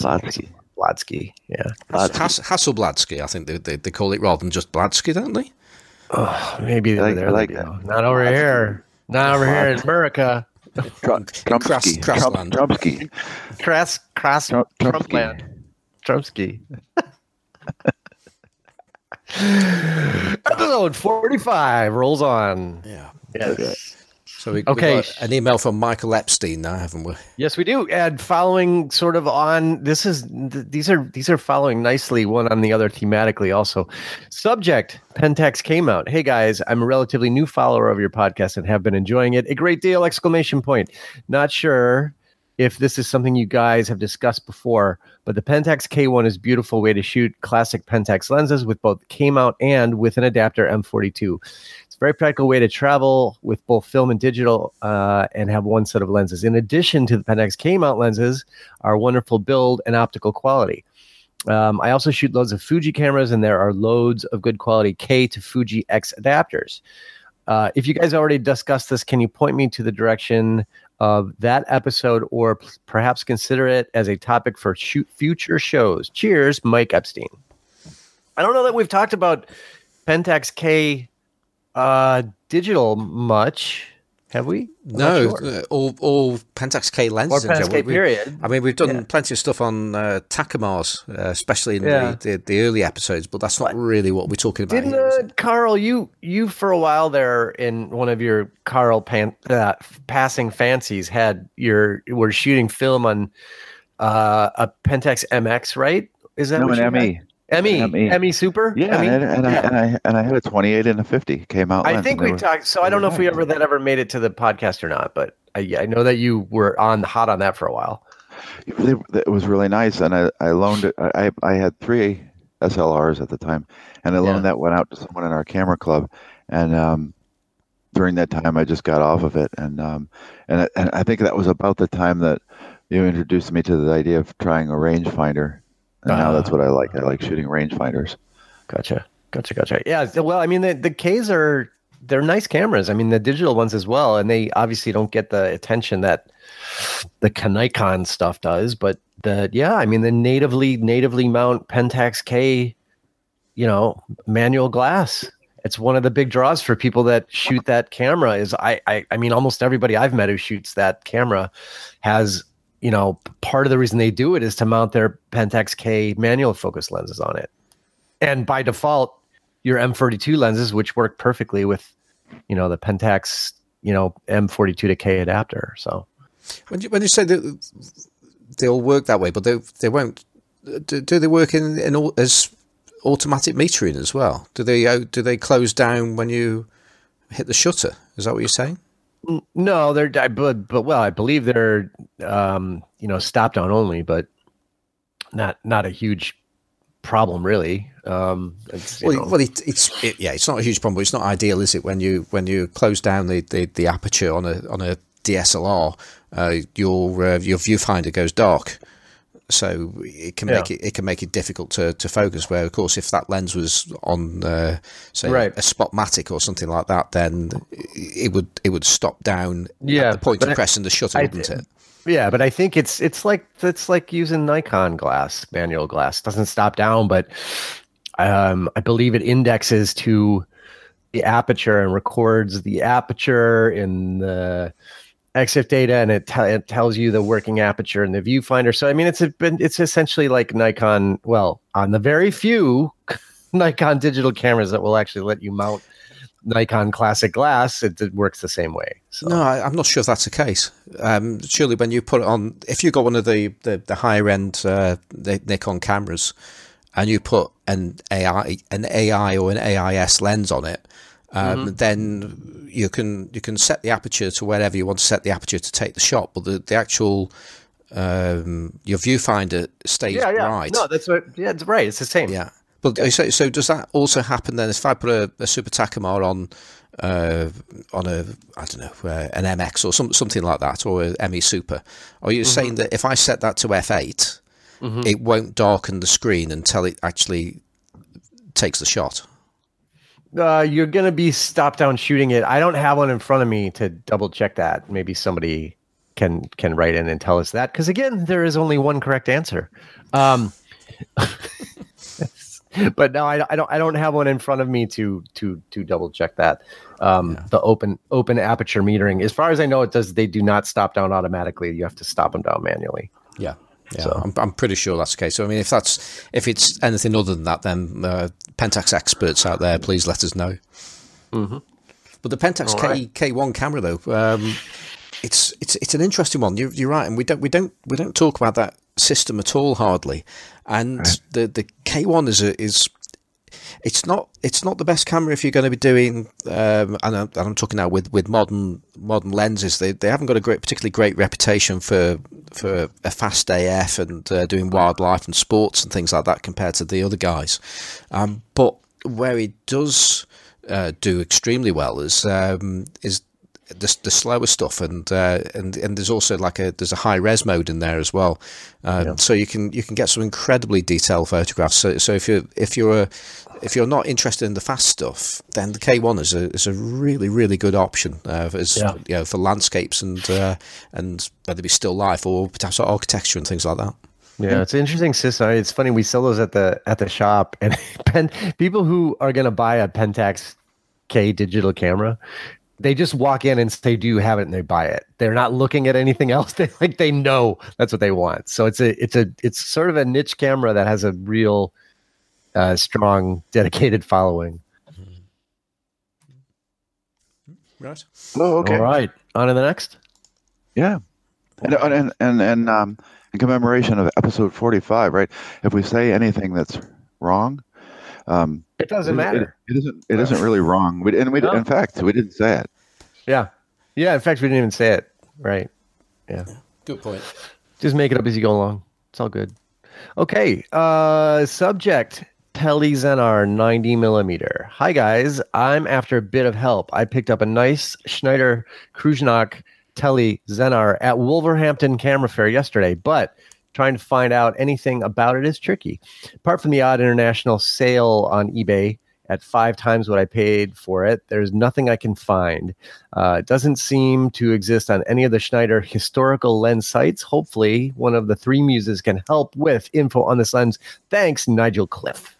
Bladsky. Bladsky, yeah. Bladsky. Has, Hasselbladsky, I think they, they, they call it rather than just Bladsky, don't they? Oh, maybe I like- there like they that. Not over here. Not over here in America. Tru- In Trumpsky. Kras- Trump, Krasland. Trumpsky. Crass, crass, Trump, Trumpland. Trumpsky. Trumpsky. Episode 45 rolls on. Yeah. Yes. So we, Okay. we got an email from Michael Epstein now, haven't we? Yes, we do. And following sort of on this is th- these are these are following nicely one on the other thematically also. Subject Pentax K mount. Hey guys, I'm a relatively new follower of your podcast and have been enjoying it a great deal exclamation point. Not sure if this is something you guys have discussed before, but the Pentax K1 is a beautiful way to shoot classic Pentax lenses with both K mount and with an adapter M42. It's a very practical way to travel with both film and digital uh, and have one set of lenses. In addition to the Pentax K mount lenses, are wonderful build and optical quality. Um, I also shoot loads of Fuji cameras, and there are loads of good quality K to Fuji X adapters. Uh, if you guys already discussed this, can you point me to the direction of that episode or p- perhaps consider it as a topic for future shows? Cheers, Mike Epstein. I don't know that we've talked about Pentax K uh, digital much, have we? I'm No, sure. uh, all, all Pentax K Or lenses. in Pentax. K period. I mean, we've done Yeah. plenty of stuff on uh, Takamars, uh, especially in Yeah. the, the, the early episodes, but that's not really what we're talking about Didn't here. is uh, Carl you you for a while there in one of your Carl pan, uh, passing fancies had your were shooting film on uh, a Pentax MX right Is that no, what an you ME. Emmy. ME Super. Yeah, ME? and, and, I, and I and I had a 28 and a 50 came out. I think we were- talked. So I don't know if we ever that ever made it to the podcast or not, but I, I know that you were on hot on that for a while. it was really nice, and I, I loaned it. I I had three SLRs at the time, and I loaned Yeah. that one out to someone in our camera club, and um, during that time I just got off of it, and um, and I- and I think that was about the time that you introduced me to the idea of trying a rangefinder, and now that's Ah. what I like. I like shooting rangefinders. Gotcha, gotcha, gotcha. Yeah. Well, I mean, the the K's are they're nice cameras. I mean, the digital ones as well, and they obviously don't get the attention that the Nikon stuff does. But the yeah, I mean, the natively natively mount Pentax K, you know, manual glass. It's one of the big draws for people that shoot that camera. Is I I, I mean, almost everybody I've met who shoots that camera has you know part of the reason they do it is to mount their Pentax K manual focus lenses on it and by default your m42 lenses which work perfectly with you know the pentax you know m42 to k adapter so When you, when you say that they'll work that way, but they they won't. Do, do they work in, in all, as automatic metering as well? Do they uh, do they close down when you hit the shutter? Is that what you're saying? No they're I, but, but well i believe they're um you know stop down only but not not a huge problem really um it's, Well, know- well, it, it's it, yeah, it's not a huge problem. But it's not ideal, is it? When you when you close down the, the, the aperture on a on a DSLR, uh, your uh, your viewfinder goes dark, so it can make it it can make it difficult to, to focus. Where of course, if that lens was on uh, say Right. a Spotmatic or something like that, then it would it would stop down Yeah, at the point of I- pressing the shutter, I- wouldn't it? Yeah, but I think it's it's like it's like using Nikon glass, manual glass. doesn't stop down, but um, I believe it indexes to the aperture and records the aperture in the EXIF data, and it, te- it tells you the working aperture and the viewfinder. So I mean, it's a, it's essentially like Nikon. Well, on the very few Nikon digital cameras that will actually let you mount Nikon classic glass, it, it works the same way. So. No, I, I'm not sure if that's the case. Um, surely, when you put it on, if you got one of the the, the higher end uh, the Nikon cameras, and you put an AI an AI or an AIS lens on it, um, then you can you can set the aperture to wherever you want to set the aperture to take the shot, but the the actual um, your viewfinder stays yeah, yeah. bright. No, that's what. Yeah, it's right. It's the same. Yeah. But so, so does that also happen then? If I put a, a Super Takamar on uh, on a I don't know uh, an MX or some, something like that or a ME Super, are you saying that if I set that to f8, it won't darken the screen until it actually takes the shot? Uh, you're gonna be stop down shooting it. I don't have one in front of me to double check that. Maybe somebody can can write in and tell us that because again, there is only one correct answer. Um, but no, I, I don't. I don't have one in front of me to to to double check that. Um, The open open aperture metering, as far as I know, it does. They do not stop down automatically. You have to stop them down manually. Yeah. Yeah, So- I'm, I'm pretty sure that's the case. So, I mean, if that's if it's anything other than that, then uh, Pentax experts out there, please let us know. But the Pentax right. K K1 camera, though, um, it's it's it's an interesting one. You're, you're right, and we don't we don't we don't talk about that system at all hardly. And the the K1 is a, is it's not it's not the best camera if you're going to be doing um, and, I'm, and I'm talking now with, with modern modern lenses. They, they haven't got a great particularly great reputation for for a fast AF and uh, doing wildlife and sports and things like that compared to the other guys. Um, but where it does uh, do extremely well is um, is the, the slower stuff and uh, and and there's also like a there's a high res mode in there as well um, so you can you can get some incredibly detailed photographs so, so if you if you're a, if you're not interested in the fast stuff then the K1 is a is a really really good option uh, as Yeah. you know for landscapes and uh, and whether it be still life or perhaps architecture and things like that Yeah, it's an interesting system. It's funny we sell those at the at the shop, and pen, people who are going to buy a Pentax K digital camera, they just walk in and say, "Do you have it?" and they buy it. They're not looking at anything else. They like they know that's what they want. So it's a it's a it's sort of a niche camera that has a real uh, strong dedicated following. right Oh, okay. All right, on to the next. Yeah. And and and, and um, in commemoration of episode forty-five, right? If we say anything that's wrong, um, It doesn't it, matter. It, it isn't. It isn't really wrong. We, and we, No. in fact, we didn't say it. Yeah. Yeah. In fact, we didn't even say it. Right. Yeah. Good point. Just make it up as you go along. It's all good. Okay. Uh, subject Tele Xenar 90 millimeter. Hi guys, I'm after a bit of help. I picked up a nice Schneider Kreuznach Tele Xenar at Wolverhampton Camera Fair yesterday, but trying to find out anything about it is tricky. Apart from the odd international sale on eBay at five times what I paid for it, there's nothing I can find. Uh, it doesn't seem to exist on any of the Schneider historical lens sites. Hopefully, one of the three muses can help with info on this lens. Thanks, Nigel Cliff.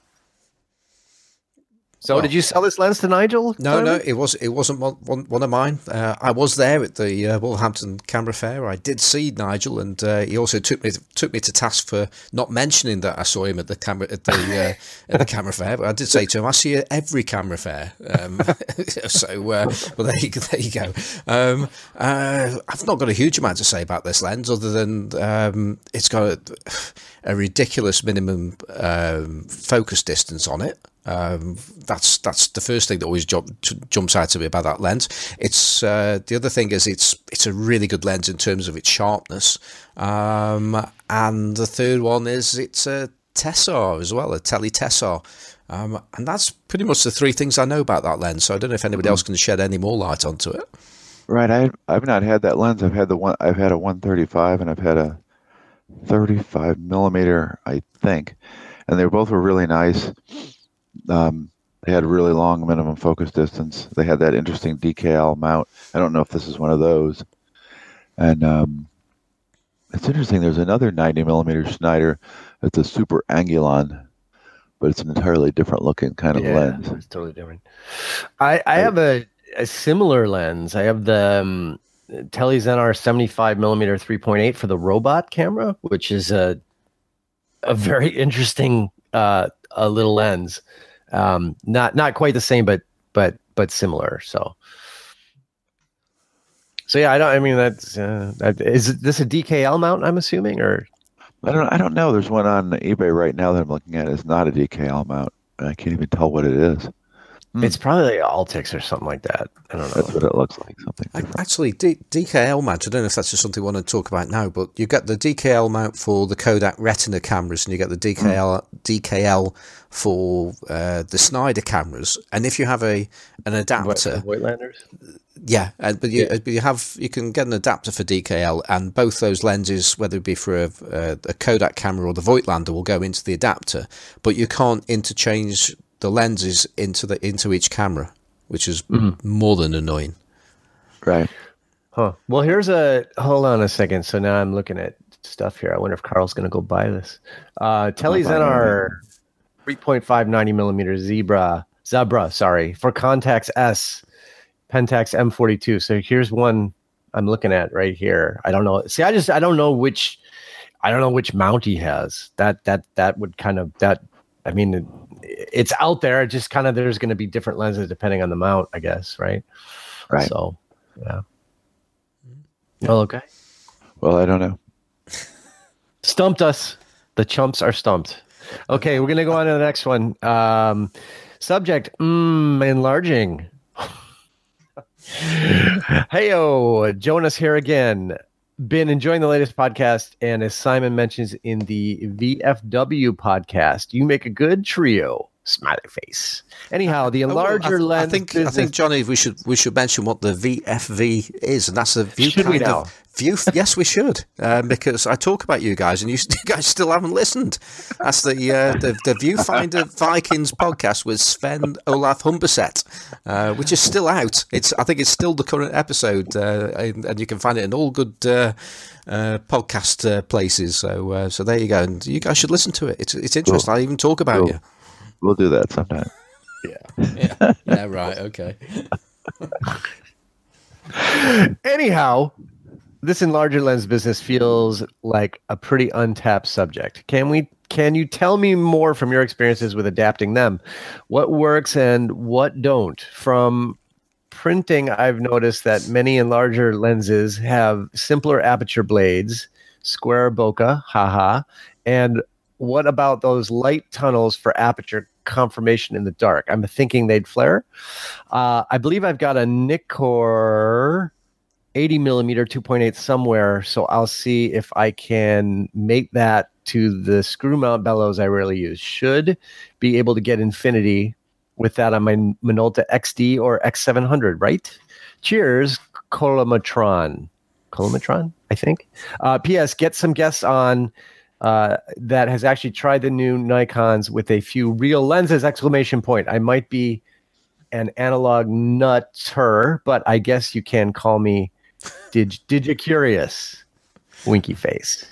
So, Well- did you sell this lens to Nigel? No, no, it was it wasn't one, one, one of mine. Uh, I was there at the uh, Wolverhampton Camera Fair. I did see Nigel, and uh, he also took me took me to task for not mentioning that I saw him at the camera at the uh, at the camera fair. But I did say to him, "I see you at every camera fair." Um, so, uh, well, there you, there you go. Um, uh, I've not got a huge amount to say about this lens, other than um, it's got a, a ridiculous minimum um, focus distance on it. Um, that's that's the first thing that always jump, jumps out to me about that lens. It's uh, the other thing is it's it's a really good lens in terms of its sharpness, um, and the third one is it's a Tessar as well, a Tele Tessar, um, and that's pretty much the three things I know about that lens. So I don't know if anybody else can shed any more light onto it. Right. I I've not had that lens. I've had the one. I've had a 135 and I've had a 35 millimeter, I think, and they both were really nice. Um, they had really long minimum focus distance. They had that interesting DKL mount. I don't know if this is one of those. And um, it's interesting. There's another 90 millimeter Schneider. It's a Super Angulon, but it's an entirely different looking kind of lens. It's totally different. I, I have a, a similar lens. I have the um, Tele Xenar 75 millimeter 3.8 for the robot camera, which is a a very interesting uh, a little lens. Um, not not quite the same, but but but similar. So. So yeah, I don't. I mean, that's uh, is this a DKL mount? I'm assuming, or I don't. I don't know. There's one on eBay right now that I'm looking at. It's not a DKL mount. I can't even tell what it is. Hmm. it's probably like Altix or something like that. I don't know. That's what it looks like. Something Ac- different. Actually, D- DKL mount, I don't know if that's just something we want to talk about now, but you get the DKL mount for the Kodak Retina cameras and you get the DKL DKL for uh, the Snyder cameras. And if you have a an adapter, Voigtlanders? yeah, uh, but you, uh, but you have you can get an adapter for DKL, and both those lenses, whether it be for a, a, a Kodak camera or the Voigtlander, will go into the adapter, but you can't interchange the lenses into the into each camera, which is more than annoying. Right. Huh. Well, here's a hold on a second. So now I'm looking at stuff here. I wonder if Carl's going to go buy this. Uh, Tele Xenar 3.5 90 millimeter Zebra Zebra. Sorry for Contax S Pentax M42. So here's one I'm looking at right here. I don't know. See, I just I don't know which I don't know which mount he has. That that that would kind of that. I mean, it, it's out there. It just kind of there's going to be different lenses depending on the mount, I guess. Right. Right. So yeah. Well, okay. Well, I don't know. Stumped us. The chumps are stumped. Okay, we're gonna go on to the next one. Um, subject: mm, enlarging. Heyo, Jonas here again. Been enjoying the latest podcast, and as Simon mentions in the VFV podcast, you make a good trio. Smiley face. Anyhow, the Oh, well, enlarger I, lens. I think I think Johnny, we should we should mention what the VFV is, and that's the view Should we kind of view. yes, we should, um, because I talk about you guys, and you, you guys still haven't listened. That's the uh, the, the Viewfinder Vikings podcast with Sven Olaf Humberset, uh, which is still out. It's I think it's still the current episode, uh, and, and you can find it in all good. Uh, uh, podcast uh, places, so uh, so there you go, and you guys should listen to it. It's it's interesting. I even talk about Cool. you. We'll do that sometime. Yeah, yeah, right, okay. Anyhow, this enlarger lens business feels like a pretty untapped subject. Can we can you tell me more from your experiences with adapting them? What works and what don't from printing, I've noticed that many enlarger lenses have simpler aperture blades, square bokeh, haha. And what about those light tunnels for aperture confirmation in the dark? I'm thinking they'd flare. Uh, I believe I've got a Nikkor 80 millimeter 2.8 somewhere, so I'll see if I can mate that to the screw mount bellows I rarely use. Should be able to get infinity with that on my Minolta XD or X700, right? Cheers, Colomatron. Colomatron, I think. Uh, P.S. Get some guests on uh, that has actually tried the new Nikon's with a few real lenses! Exclamation point. I might be an analog nutter, but I guess you can call me. Did did you curious? Winky face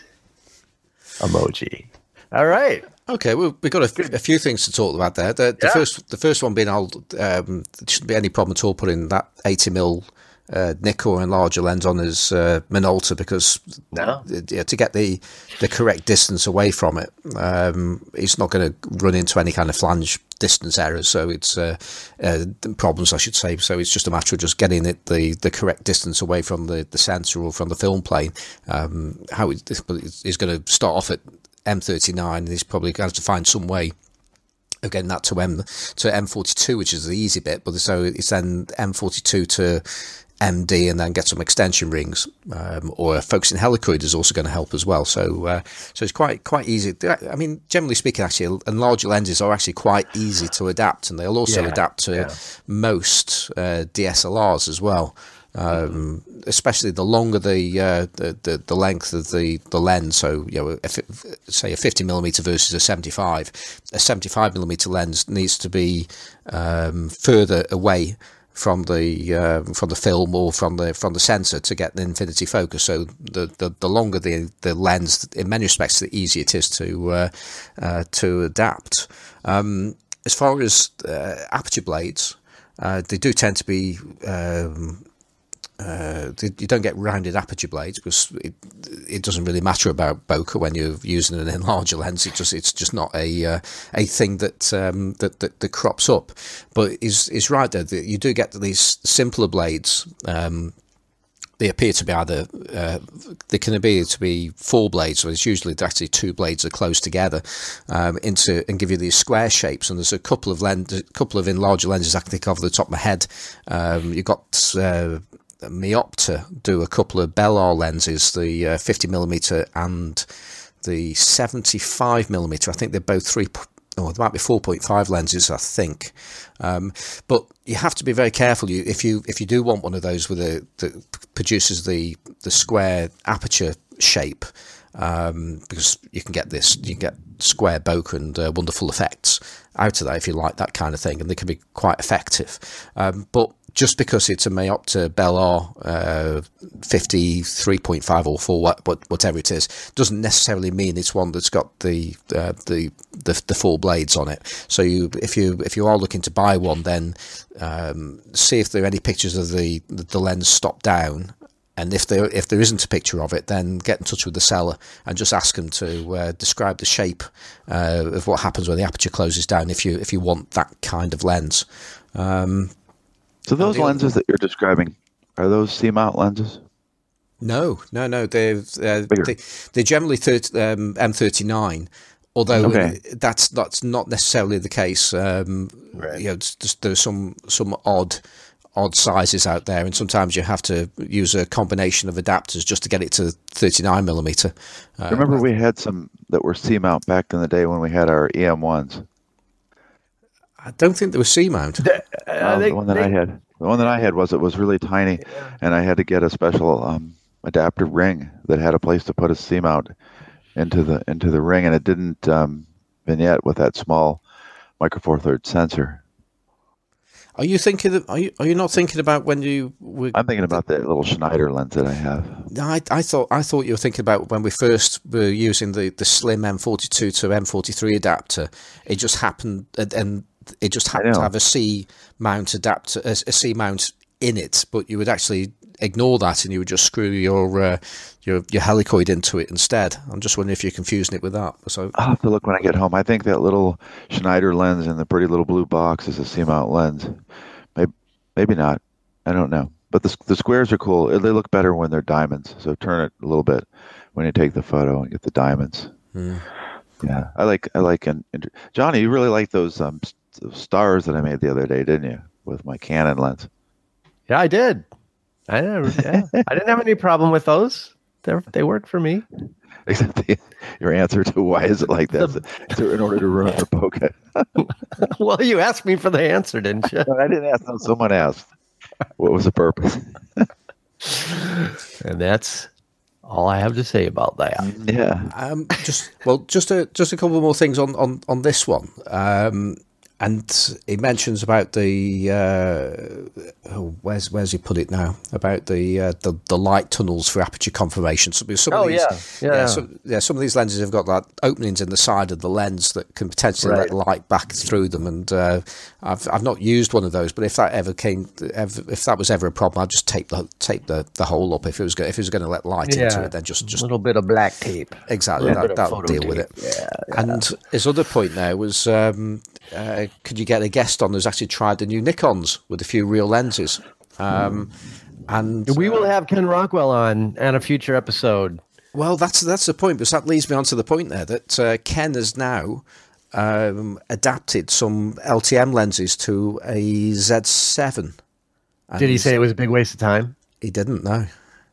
emoji. All right. Okay, well, we've got a, a, few things to talk about there. The, the yeah. first, the first one being, I'll, um, shouldn't be any problem at all putting that 80 mil uh, Nikkor enlarger lens on his uh, Minolta because no. to get the the correct distance away from it, um, it's not going to run into any kind of flange distance errors. So it's uh, uh, problems, I should say. So it's just a matter of just getting it the, the correct distance away from the, the sensor or from the film plane. Um, how it, it's going to start off at M39, he's probably going to have to find some way of getting that to M to M42, which is the easy bit. But so it's then M42 to MD and then get some extension rings, um, or focusing helicoid is also going to help as well. So, uh, so it's quite quite easy. I mean, generally speaking, actually, enlarger lenses are actually quite easy to adapt, and they'll also yeah, adapt to yeah. most uh, DSLRs as well. Um, especially the longer the, uh, the, the the length of the, the lens. So you know, if it, say a 50 millimeter versus a 75, a 75 millimeter lens needs to be um, further away from the uh, from the film or from the from the sensor to get the infinity focus. So the, the, the longer the the lens, in many respects, the easier it is to uh, uh, to adapt. Um, as far as uh, aperture blades, uh, they do tend to be um, uh, you don't get rounded aperture blades because it, it doesn't really matter about bokeh when you're using an enlarger lens. It just it's just not a uh, a thing that, um, that, that that crops up. But is is right there that you do get these simpler blades. Um, they appear to be either uh, they can appear to be four blades, so it's usually actually two blades are close together um, into and give you these square shapes. And there's a couple of lens, a couple of enlarger lenses I can think of the top of my head. Um, you've got uh, Meopta do a couple of Belar lenses, the uh, 50 millimeter and the 75 millimeter. I think they're both three. Oh, there might be 4.5 lenses, I think. Um, but you have to be very careful. You, if you if you do want one of those with a that produces the the square aperture shape, um, because you can get this, you can get square bokeh and uh, wonderful effects out of that if you like that kind of thing, and they can be quite effective. Um, but just because it's a Meopta Belar uh, 53.5 or 4, what, whatever it is, doesn't necessarily mean it's one that's got the, uh, the, the the full blades on it. So you, if you if you are looking to buy one, then um, see if there are any pictures of the the lens stop down and if there if there isn't a picture of it, then get in touch with the seller and just ask them to uh, describe the shape uh, of what happens when the aperture closes down. If you if you want that kind of lens, um, so those lenses that you're describing are those C mount lenses? No, no, no. They're uh, they, they're generally 30, um, M39. Although okay. that's that's not necessarily the case. Um, right. You know, just, there's some some odd odd sizes out there, and sometimes you have to use a combination of adapters just to get it to 39 millimeter. Uh, remember, we had some that were C mount back in the day when we had our EM ones. I don't think there was C mount. The, uh, they, the one that they, I had, the one that I had was it was really tiny, yeah. and I had to get a special um, adaptive ring that had a place to put a C mount into the into the ring, and it didn't um, vignette with that small micro four third sensor. Are you thinking? Of, are you are you not thinking about when you? Were, I'm thinking about the little Schneider lens that I have. I, I thought I thought you were thinking about when we first were using the, the slim M42 to M43 adapter. It just happened, and it just had to have a C mount adapter, a, a C mount in it, but you would actually ignore that and you would just screw your uh, your your helicoid into it instead. I'm just wondering if you're confusing it with that. So I'll have to look when I get home. I think that little Schneider lens in the pretty little blue box is a C mount lens. Maybe maybe not. I don't know, but the the squares are cool. They look better when they're diamonds. So turn it a little bit when you take the photo and get the diamonds. Mm. Yeah, I like I like and, and Johnny, you really like those um stars that I made the other day, didn't you, with my Canon lens? Yeah, I did. I didn't, yeah, I didn't have any problem with those. They they worked for me. Except the, your answer to why is it like that? to, in order to ruin your poker. well, you asked me for the answer, didn't you? I didn't ask. No, someone asked. What was the purpose? and that's all I have to say about that. Yeah. Um, just well, just a just a couple more things on on on this one. Um, and he mentions about the uh, oh, where's where's he put it now about the uh, the, the light tunnels for aperture confirmation. So some oh of these, yeah, yeah, yeah, some, yeah. Some of these lenses have got like openings in the side of the lens that can potentially Right. let light back through them. And uh, I've I've not used one of those, but if that ever came, if that was ever a problem, I'd just tape the tape the, the hole up. If it was go, if it was going to let light into it, then just just A little bit of black tape. Exactly, that that'll photo deal with it. tape. Yeah, And his other point there was, um, uh, could you get a guest on who's actually tried the new Nikon's with a few real lenses? Um, and We will have Ken Rockwell on on a future episode. well, that's that's the point. Because that leads me on to the point there that uh, Ken has now um, adapted some LTM lenses to a Z7. And Did he say it was a big waste of time? he didn't? No.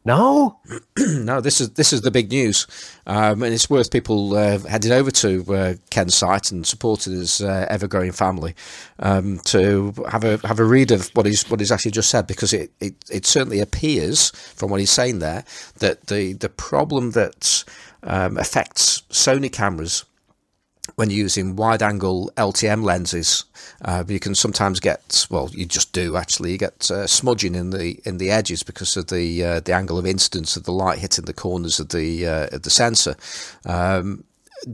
No. no, this is this is the big news, um, and it's worth people uh, heading over to uh, Ken's site and supporting his uh, ever-growing family um, to have a have a read of what he's what he's actually just said because it, it, it certainly appears from what he's saying there that the the problem that um, affects Sony cameras when you're using wide angle LTM lenses, uh, you can sometimes get well, you just do actually you get uh, smudging in the in the edges because of the uh, the angle of incidence of the light hitting the corners of the uh, of the sensor. Um,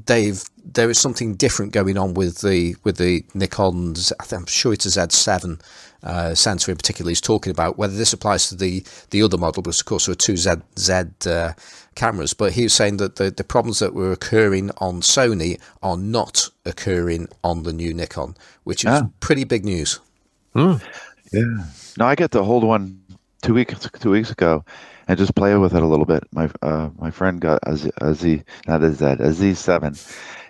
Dave, there is something different going on with the with the Nikon's. I'm sure it's a Z7 uh, sensor in particular. is talking about whether this applies to the the other model, because of course there are two Z Z uh, cameras. But he was saying that the the problems that were occurring on Sony are not occurring on the new Nikon, which is Ah. pretty big news. Yeah. No, I get to hold one two weeks two weeks ago, and just play with it a little bit. My uh, my friend got a Z, a Z not a Z a Z seven,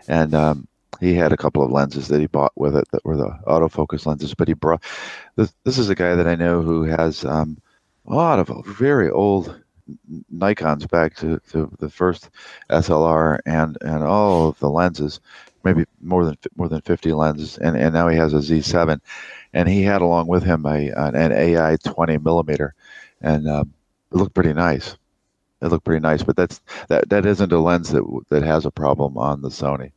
and um, he had a couple of lenses that he bought with it that were the autofocus lenses. But he brought this. This is a guy that I know who has um, a lot of very old Nikon's back to, to the first SLR and and all of the lenses, maybe more than more than 50 lenses, and and now he has a Z7, and he had along with him a an, AI 20 millimeter, and um, it looked pretty nice. It looked pretty nice, but that's that that isn't a lens that that has a problem on the Sony.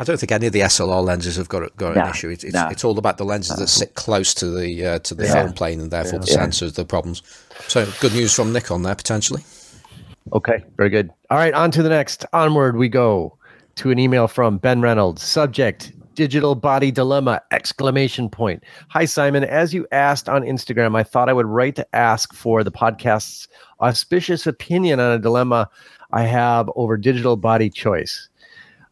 I don't think any of the SLR lenses have got got No, an issue. It's, it's, no. it's all about the lenses that sit close to the uh, to the Yeah. film plane and therefore the Yeah. sensors, the problems. So good news from Nikon there potentially. Okay, very good. All right, on to the next. Onward we go to an email from Ben Reynolds. Subject: Digital body dilemma! Exclamation point. Hi Simon. As you asked on Instagram, I thought I would write to ask for the podcast's auspicious opinion on a dilemma I have over digital body choice.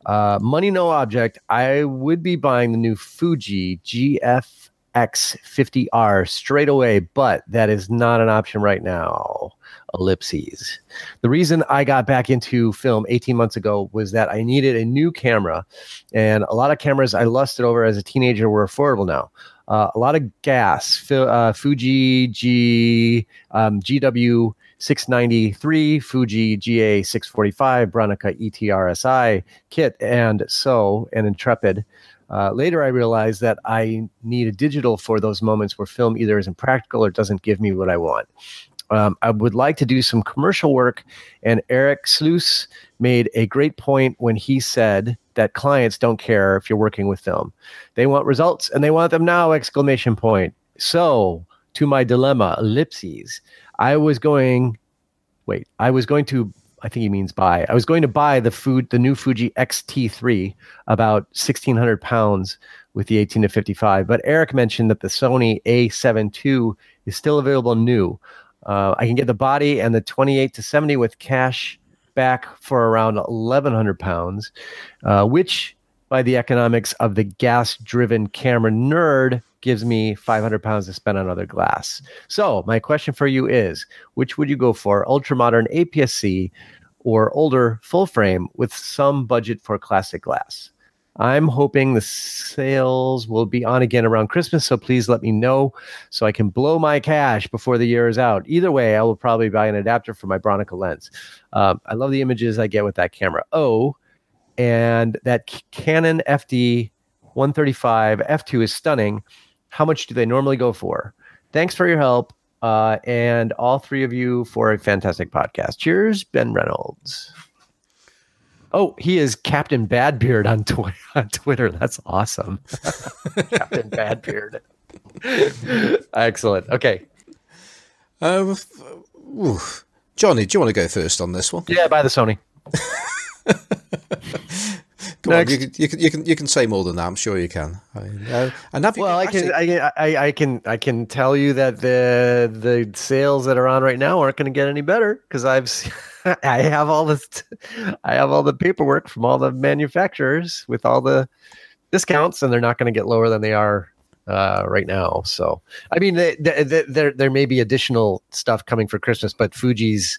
Uh, money no object. I would be buying the new Fuji GFX50R straight away, but that is not an option right now. Ellipses. The reason I got back into film 18 months ago was that I needed a new camera, and a lot of cameras I lusted over as a teenager were affordable now. Uh, a lot of gas, uh, Fuji G, um, GW 693, Fuji GA 645, Bronica ETRSI kit, and so an Intrepid. Uh, later, I realized that I need a digital for those moments where film either isn't practical or doesn't give me what I want. Um, I would like to do some commercial work, and Eric Sluice made a great point when he said that clients don't care if you're working with film; they want results and they want them now! Exclamation point. So, to my dilemma, ellipses. I was going. Wait, I was going to. I think he means buy. I was going to buy the food, the new Fuji XT3, about 1,600 pounds with the 18 to 55. But Eric mentioned that the Sony A7 II is still available new. Uh, I can get the body and the 28 to 70 with cash back for around 1,100 pounds, uh, which by the economics of the gas driven camera nerd gives me 500 pounds to spend on other glass. So my question for you is, which would you go for, ultra modern APS-C or older full frame with some budget for classic glass? I'm hoping the sales will be on again around Christmas, so please let me know so I can blow my cash before the year is out. Either way, I will probably buy an adapter for my Bronica lens. Um, I love the images I get with that camera. Oh, and that Canon FD 135 f2 is stunning. How much do they normally go for? Thanks for your help. Uh, and all three of you for a fantastic podcast. Cheers, Ben Reynolds. Oh, he is Captain Badbeard on, tw- on Twitter. That's awesome. Captain Badbeard. Excellent. Okay. Um. Johnny, do you want to go first on this one? Yeah, buy the Sony. Come on, you can, you can you can you can say more than that. I'm sure you can. I uh, and have you, Well, I can, I, I, I can, I can tell you that the the sales that are on right now aren't going to get any better because I've, I have all this, I have all the paperwork from all the manufacturers with all the discounts, and they're not going to get lower than they are uh, right now. So, I mean, the, the, the, there there may be additional stuff coming for Christmas, but Fuji's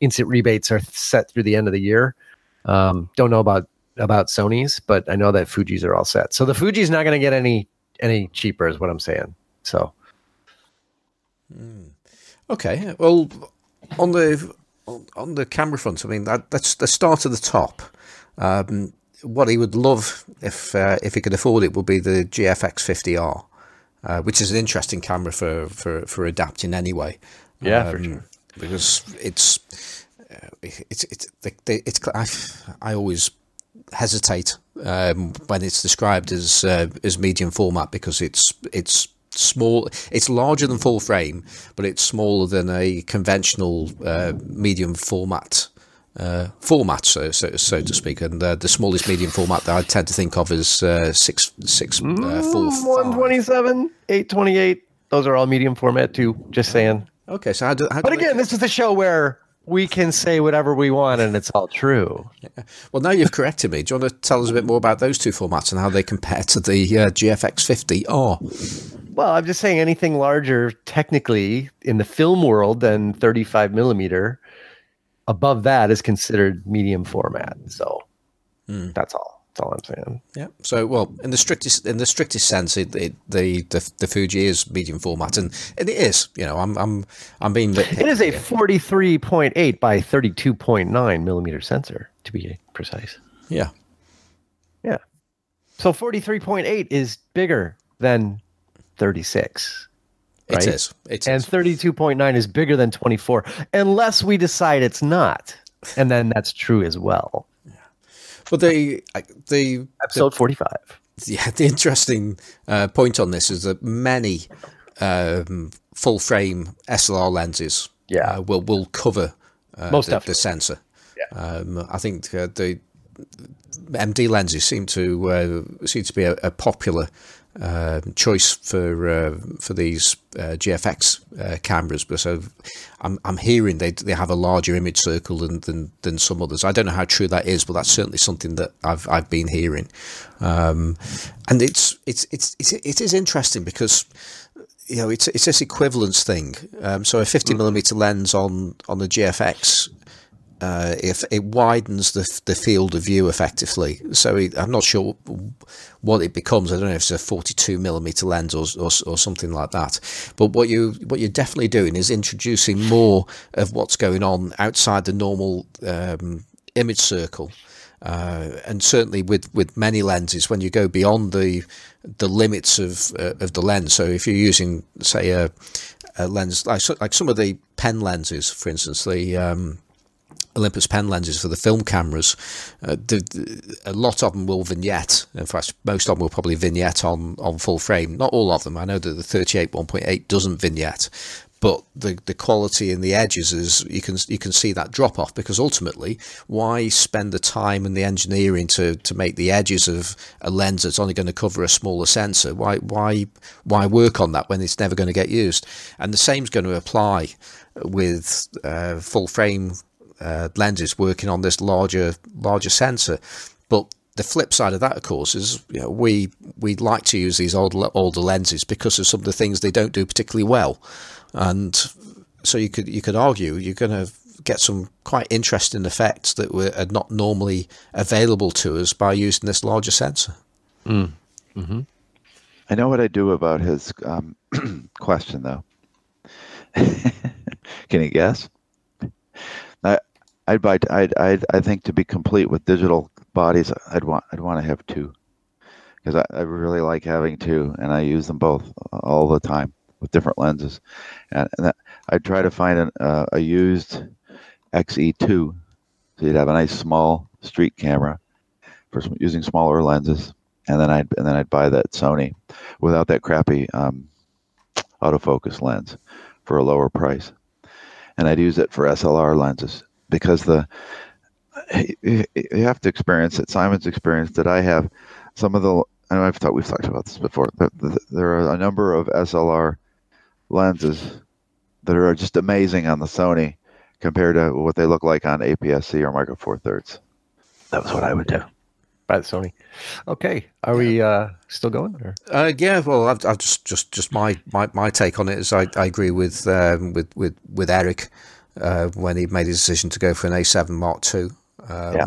instant rebates are set through the end of the year. Um, don't know about about Sony's, but I know that Fuji's are all set. So the Fuji's not going to get any any cheaper, is what I'm saying. So Okay. Well, on the on the camera front, I mean, that, let's let's start at the top. Um, what he would love if uh, if he could afford it would be the GFX 50R, uh, which is an interesting camera for for, for adapting anyway. Yeah, for Um, sure. Because it's uh, it's it's the, the, it's I, I always hesitate um, when it's described as uh, as medium format because it's it's small it's larger than full frame but it's smaller than a conventional uh, medium format uh, format so, so so to speak and uh, the smallest medium format that I tend to think of is uh, six six uh, four five. 127, 828. Those are all medium format too. Just saying. okay so how do, how But do again, this is the show where we can say whatever we want and it's all true. well now you've corrected me do you want to tell us a bit more about those two formats and how they compare to the uh, GFX 50R Well, I'm just saying anything larger, technically, in the film world than 35 millimeter, above that is considered medium format. So that's all. That's all I'm saying. Yeah. So, well, in the strictest in the strictest sense, it, it, the, the the Fuji is medium format, and, and it is. You know, I'm I'm I'm being. It is a 43.8 by 32.9 millimeter sensor, to be precise. Yeah. Yeah. So 43.8 is bigger than 36. Right? It is. It And 32.9 is bigger than 24, unless we decide it's not. And then that's true as well. But the the Episode 45. yeah, the interesting uh, point on this is that many um, full frame SLR lenses Yeah. uh, will will cover uh, Most the, the sensor. Um, I think uh, the MD lenses seem to uh, seem to be a, a popular uh, choice for uh, for these uh, GFX uh, cameras. But so I'm I'm hearing they they have a larger image circle than, than than some others. I don't know how true that is, but that's certainly something that I've I've been hearing. Um, and it's it's it's it's it is interesting because you know it's it's this equivalence thing. Um, so a 50 millimeter lens on on the GFX uh, if it widens the the field of view effectively. So it, I'm not sure what it becomes. I don't know if it's a 42 millimeter lens or, or or something like that. But what you what you're definitely doing is introducing more of what's going on outside the normal um, image circle. Uh, and certainly with, with many lenses, when you go beyond the the limits of uh, of the lens, so if you're using, say, a, a lens like like some of the pen lenses, for instance, the um, Olympus pen lenses for the film cameras, uh, the, the- a lot of them will vignette. In fact, most of them will probably vignette on, on full frame. Not all of them. I know that the 38 1.8 doesn't vignette, but the, the quality in the edges is you can you can see that drop off because ultimately, why spend the time and the engineering to, to make the edges of a lens that's only going to cover a smaller sensor? Why why why work on that when it's never going to get used? And the same is going to apply with uh, full frame uh, lenses working on this larger larger sensor, but the flip side of that, of course, is you know, we we like to use these older older lenses because of some of the things they don't do particularly well, and so you could you could argue you're going to get some quite interesting effects that were are not normally available to us by using this larger sensor. Mm. Mm-hmm. I know what I do about his um, question, though. Can you guess? I'd buy. I'd, I'd. I think to be complete with digital bodies, I'd want. I'd want to have two, because I, I really like having two, and I use them both all the time with different lenses, and, and I'd try to find an, uh, a used XE2, so you'd have a nice small street camera for some, using smaller lenses, and then I'd and then I'd buy that Sony without that crappy um, autofocus lens for a lower price, and I'd use it for SLR lenses because the you have to experience it. Simon's experience that I have some of the. I know I've thought we've talked about this before. But there are a number of SLR lenses that are just amazing on the Sony compared to what they look like on APS-C or Micro Four Thirds. That was what I would do. By the Sony. Okay, are we uh, still going? Or? Uh, yeah, well, I've, I've, just just just my, my, my take on it is I, I agree with um, with with with Eric uh, when he made his decision to go for an A7 Mark II. Um, yeah.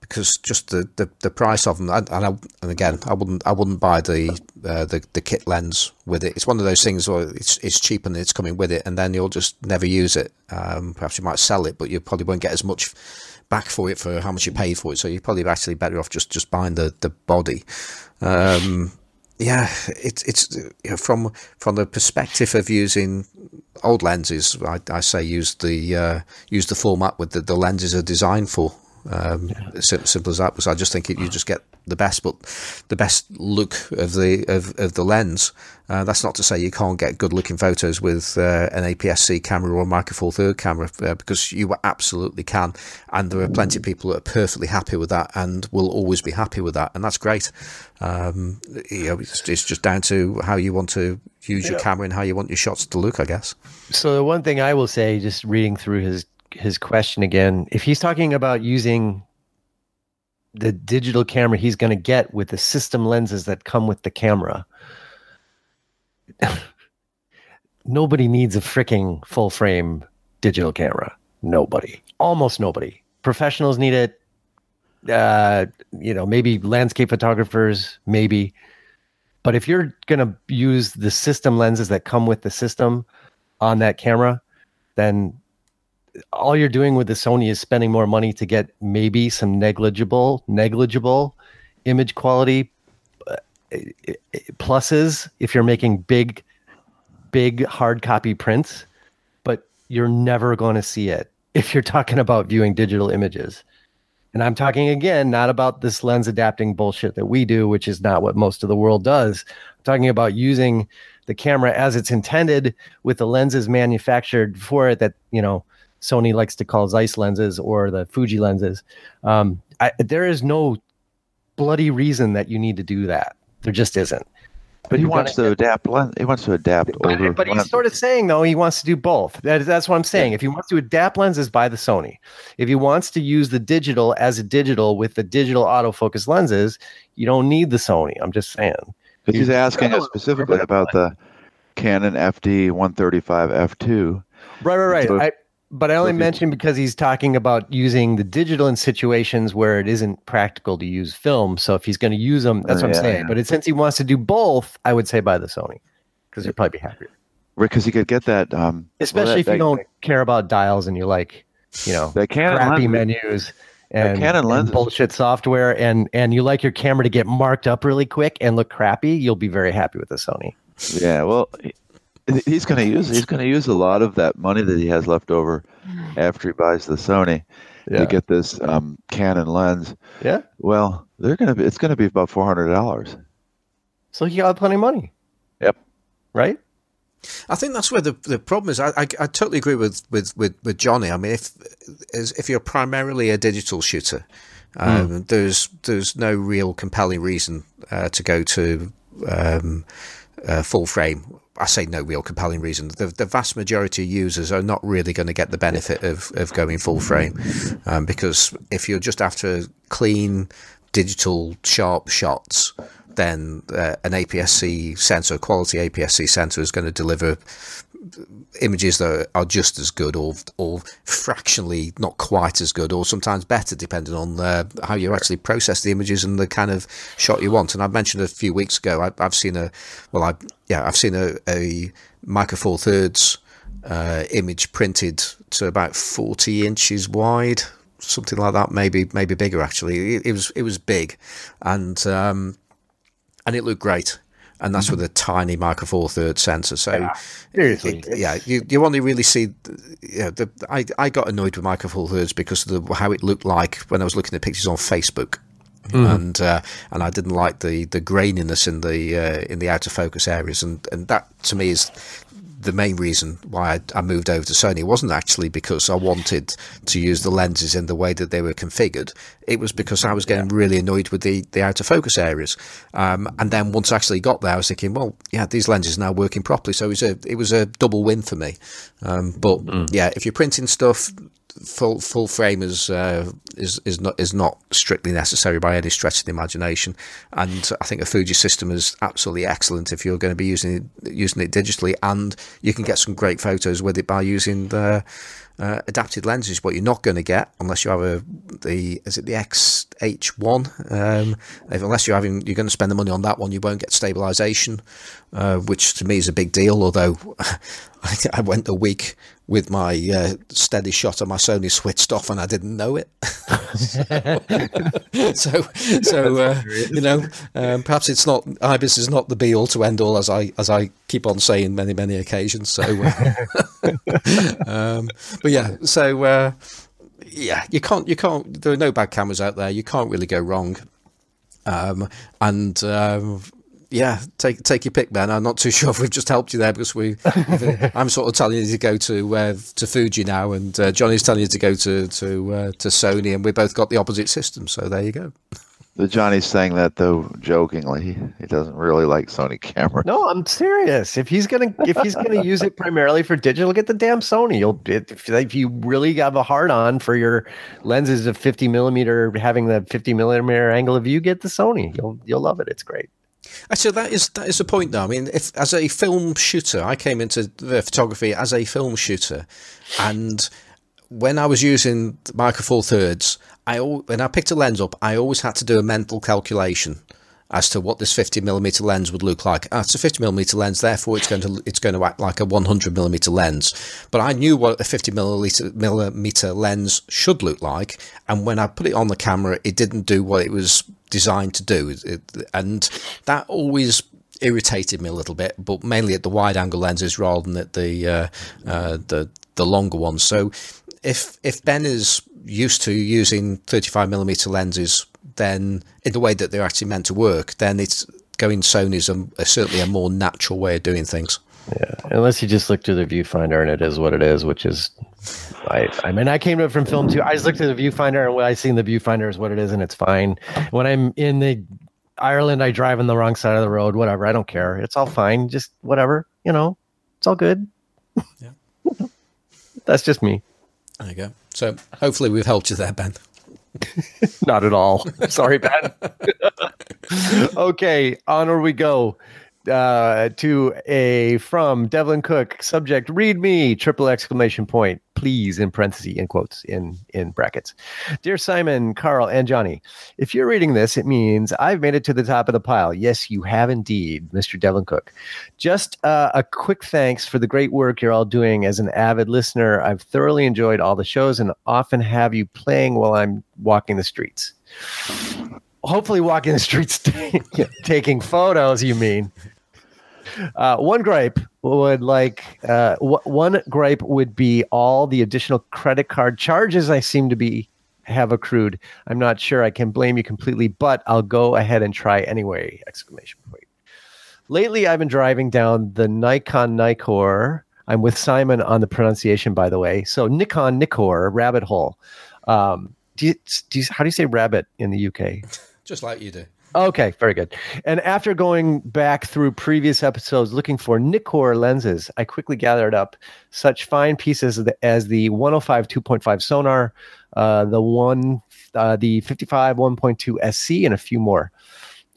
Because just the, the, the price of them, and, I, and again, I wouldn't I wouldn't buy the, uh, the the kit lens with it. It's one of those things where it's it's cheap and it's coming with it, and then you'll just never use it. Um, perhaps you might sell it, but you probably won't get as much back for it for how much you paid for it. So you're probably actually better off just just buying the the body. Um, yeah, it's it's you know, from from the perspective of using old lenses. I, I say use the uh, use the format with the, the lenses are designed for. Um, yeah. simple as that. Because I just think it, you just get the best, but the best look of the of, of the lens. Uh, that's not to say you can't get good looking photos with uh, an APS-C camera or a Micro Four Third camera, uh, because you absolutely can, and there are plenty of people that are perfectly happy with that and will always be happy with that, and that's great. Um, you know, it's, it's, just down to how you want to use yeah. your camera and how you want your shots to look, I guess. So the one thing I will say, just reading through his his question again, if he's talking about using the digital camera he's going to get with the system lenses that come with the camera. nobody needs a freaking full frame digital camera. Nobody. Almost nobody. Professionals need it. Uh, you know, maybe landscape photographers, maybe. But if you're going to use the system lenses that come with the system on that camera, then all you're doing with the Sony is spending more money to get maybe some negligible, negligible image quality uh, pluses if you're making big, big hard copy prints, but you're never going to see it if you're talking about viewing digital images. And I'm talking again, not about this lens adapting bullshit that we do, which is not what most of the world does. I'm talking about using the camera as it's intended with the lenses manufactured for it that, you know, Sony likes to call Zeiss lenses or the Fuji lenses. Um, I, there is no bloody reason that you need to do that. There just isn't. But he wants to adapt. He wants to adapt older. But, but he's sort of saying though he wants to do both. That, that's what I'm saying. Yeah. If he wants to adapt lenses, buy the Sony. If he wants to use the digital as a digital with the digital autofocus lenses, you don't need the Sony. I'm just saying. Because he's asking us specifically about the Canon FD 135 f2. Right, right, right. So but I only mentioned because he's talking about using the digital in situations where it isn't practical to use film. So if he's going to use them, that's what yeah, I'm saying. Yeah. But it, since he wants to do both, I would say buy the Sony because you'd probably be happier. Because you could get that, um, especially well, that, if you that, don't care about dials and you like, you know, the crappy menus and, canon and bullshit software, and and you like your camera to get marked up really quick and look crappy. You'll be very happy with the Sony. Yeah, well, he's going to use he's going to use a lot of that money that he has left over after he buys the Sony yeah. to get this um, Canon lens. Yeah. Well, they're going to be it's going to be about four hundred dollars. So he got plenty of money. Yep. Right. I think that's where the the problem is. I, I, I totally agree with, with, with, with Johnny. I mean, if if you're primarily a digital shooter, um, mm. there's there's no real compelling reason uh, to go to um, uh, full frame I say no real compelling reason. The, the vast majority of users are not really going to get the benefit of, of going full frame um, because if you're just after clean, digital sharp shots, then uh, an APS-C sensor, quality APS-C sensor, is going to deliver images that are just as good or or fractionally not quite as good or sometimes better depending on uh, how you actually process the images and the kind of shot you want. And I mentioned a few weeks ago I, have seen a well I yeah I've seen a, a micro four thirds uh, image printed to about 40 inches wide something like that maybe maybe bigger actually. It, it was it was big. And um, and it looked great and that's with a tiny micro four thirds sensor. So, yeah, it, yeah, you, you only really see. You know, the, I I got annoyed with micro four thirds because of the, how it looked like when I was looking at pictures on Facebook. Mm. and uh, and I didn't like the the graininess in the uh, in the out of focus areas, and and that to me is the main reason why I, I, moved over to Sony wasn't actually because I wanted to use the lenses in the way that they were configured. It was because I was getting yeah. really annoyed with the, the out of focus areas. Um, and then once I actually got there, I was thinking, well, yeah, these lenses are now working properly. So it was a, it was a double win for me. Um, but mm. yeah, if you're printing stuff, full full frame is uh, is is not is not strictly necessary by any stretch of the imagination. And I think a Fuji system is absolutely excellent if you're going to be using it, using it digitally, and you can get some great photos with it by using the uh, adapted lenses. What you're not going to get unless you have a the is it the XH1? Um, if, unless you're having you're going to spend the money on that one, you won't get stabilization, uh, which to me is a big deal. Although I went a week with my uh, steady shot on my Sony switched off and I didn't know it. so, so uh, you know, um, perhaps it's not IBIS is not the be all to end all as I as I keep on saying many many occasions. So, uh, um, but yeah, so uh, yeah, you can't you can't. There are no bad cameras out there. You can't really go wrong. Um, and um, yeah, take take your pick, Ben. I'm not too sure if we've just helped you there because we. I'm sort of telling you to go to uh, to Fuji now, and uh, Johnny's telling you to go to to uh, to Sony, and we both got the opposite system. So there you go. The Johnny's saying that though jokingly. He doesn't really like Sony camera. No, I'm serious. If he's gonna if he's gonna use it primarily for digital, get the damn Sony. You'll if, if you really have a hard on for your lenses of 50 millimeter, having the 50 millimeter angle of view, get the Sony. You'll you'll love it. It's great. Actually, that is that is the point. Though I mean, if as a film shooter, I came into photography as a film shooter, and when I was using micro four thirds, I when I picked a lens up, I always had to do a mental calculation as to what this 50 millimeter lens would look like. Ah, it's a 50 millimeter lens, therefore it's going to it's going to act like a 100 millimeter lens. But I knew what a 50 millimeter millimeter lens should look like, and when I put it on the camera, it didn't do what it was designed to do, and that always irritated me a little bit. But mainly at the wide angle lenses rather than at the uh, uh, the the longer ones. So if if Ben is used to using 35 millimeter lenses then in the way that they're actually meant to work, then it's going Sony's a, a, certainly a more natural way of doing things. Yeah, unless you just look through the viewfinder and it is what it is, which is, I, I mean, I came to it from film too. I just looked at the viewfinder and what I see in the viewfinder is what it is, and it's fine. When I'm in the Ireland, I drive on the wrong side of the road. Whatever, I don't care. It's all fine. Just whatever, you know, it's all good. Yeah, that's just me. There you go. So hopefully we've helped you there, Ben. Not at all. Sorry, Ben. okay, onward we go uh, to a from Devlin Cook subject. Read me triple exclamation point please in parentheses in quotes in in brackets. Dear Simon, Carl, and Johnny, if you're reading this, it means I've made it to the top of the pile. Yes, you have indeed, Mr. Devlin Cook. Just uh, a quick thanks for the great work you're all doing as an avid listener. I've thoroughly enjoyed all the shows and often have you playing while I'm walking the streets. Hopefully, walking the streets, taking photos. You mean? Uh, one gripe would like uh, w- one gripe would be all the additional credit card charges I seem to be have accrued. I'm not sure I can blame you completely, but I'll go ahead and try anyway! Exclamation point. Lately, I've been driving down the Nikon Nikkor. I'm with Simon on the pronunciation, by the way. So Nikon Nikkor rabbit hole. Um, do you, do you, how do you say rabbit in the UK? Just like you do. Okay, very good. And after going back through previous episodes looking for Nikkor lenses, I quickly gathered up such fine pieces as the 105 2.5 Sonnar, uh, the 1 uh, the 55 1.2 SC, and a few more.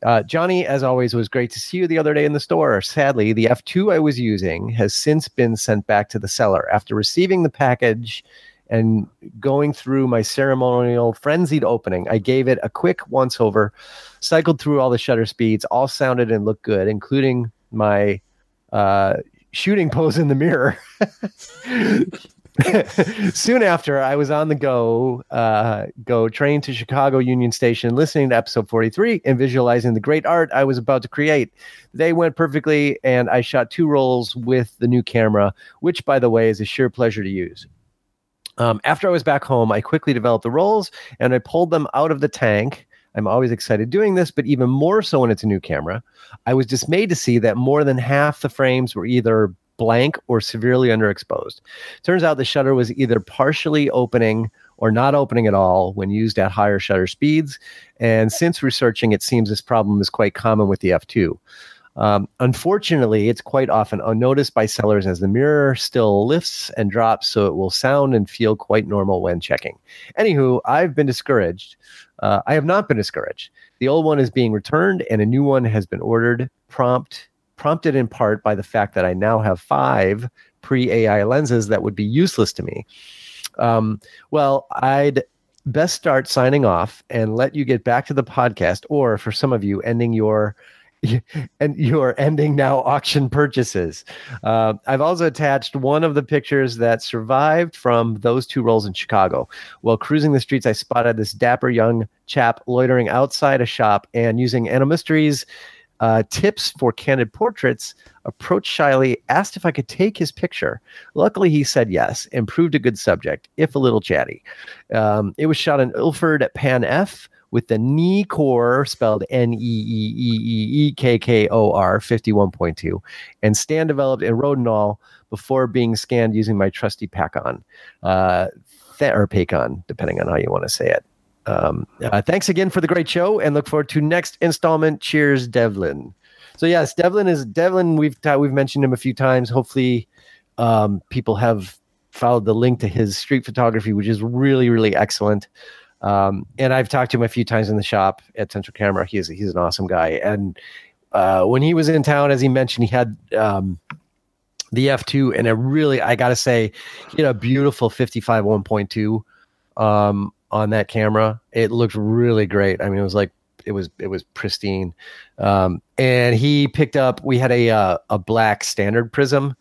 Uh, Johnny, as always, was great to see you the other day in the store. Sadly, the F2 I was using has since been sent back to the seller. After receiving the package and going through my ceremonial frenzied opening, I gave it a quick once over, cycled through all the shutter speeds, all sounded and looked good, including my uh, shooting pose in the mirror. Soon after, I was on the go, uh, go train to Chicago Union Station, listening to episode 43 and visualizing the great art I was about to create. The day went perfectly, and I shot two rolls with the new camera, which, by the way, is a sheer pleasure to use. Um, after I was back home, I quickly developed the rolls and I pulled them out of the tank. I'm always excited doing this, but even more so when it's a new camera. I was dismayed to see that more than half the frames were either blank or severely underexposed. Turns out the shutter was either partially opening or not opening at all when used at higher shutter speeds. And since researching, it seems this problem is quite common with the f2. Um, unfortunately, it's quite often unnoticed by sellers as the mirror still lifts and drops, so it will sound and feel quite normal when checking. Anywho, I've been discouraged. Uh, I have not been discouraged. The old one is being returned, and a new one has been ordered. Prompt prompted in part by the fact that I now have five pre AI lenses that would be useless to me. Um, well, I'd best start signing off and let you get back to the podcast, or for some of you, ending your and you're ending now auction purchases. Uh, I've also attached one of the pictures that survived from those two rolls in Chicago. While cruising the streets, I spotted this dapper young chap loitering outside a shop and using Anno Mysteries uh, tips for candid portraits, approached shyly, asked if I could take his picture. Luckily, he said yes and proved a good subject, if a little chatty. Um, it was shot in Ilford at Pan F with the Nikkor spelled N E E E E E K K O R 51.2 and stand developed in Rodinal before being scanned using my trusty Pakon, uh, th- or Pakon, depending on how you want to say it. Um, uh, thanks again for the great show and look forward to next installment. Cheers, Devlin. So yes, Devlin is Devlin. We've we've mentioned him a few times. Hopefully, um, people have followed the link to his street photography, which is really really excellent. Um, and I've talked to him a few times in the shop at Central Camera. He's he's an awesome guy. And uh, when he was in town, as he mentioned, he had um, the F2, and a really I got to say, he had a beautiful 55 1.2. Um, on that camera. It looked really great. I mean, it was like it was it was pristine. Um, and he picked up. We had a uh, a black standard prism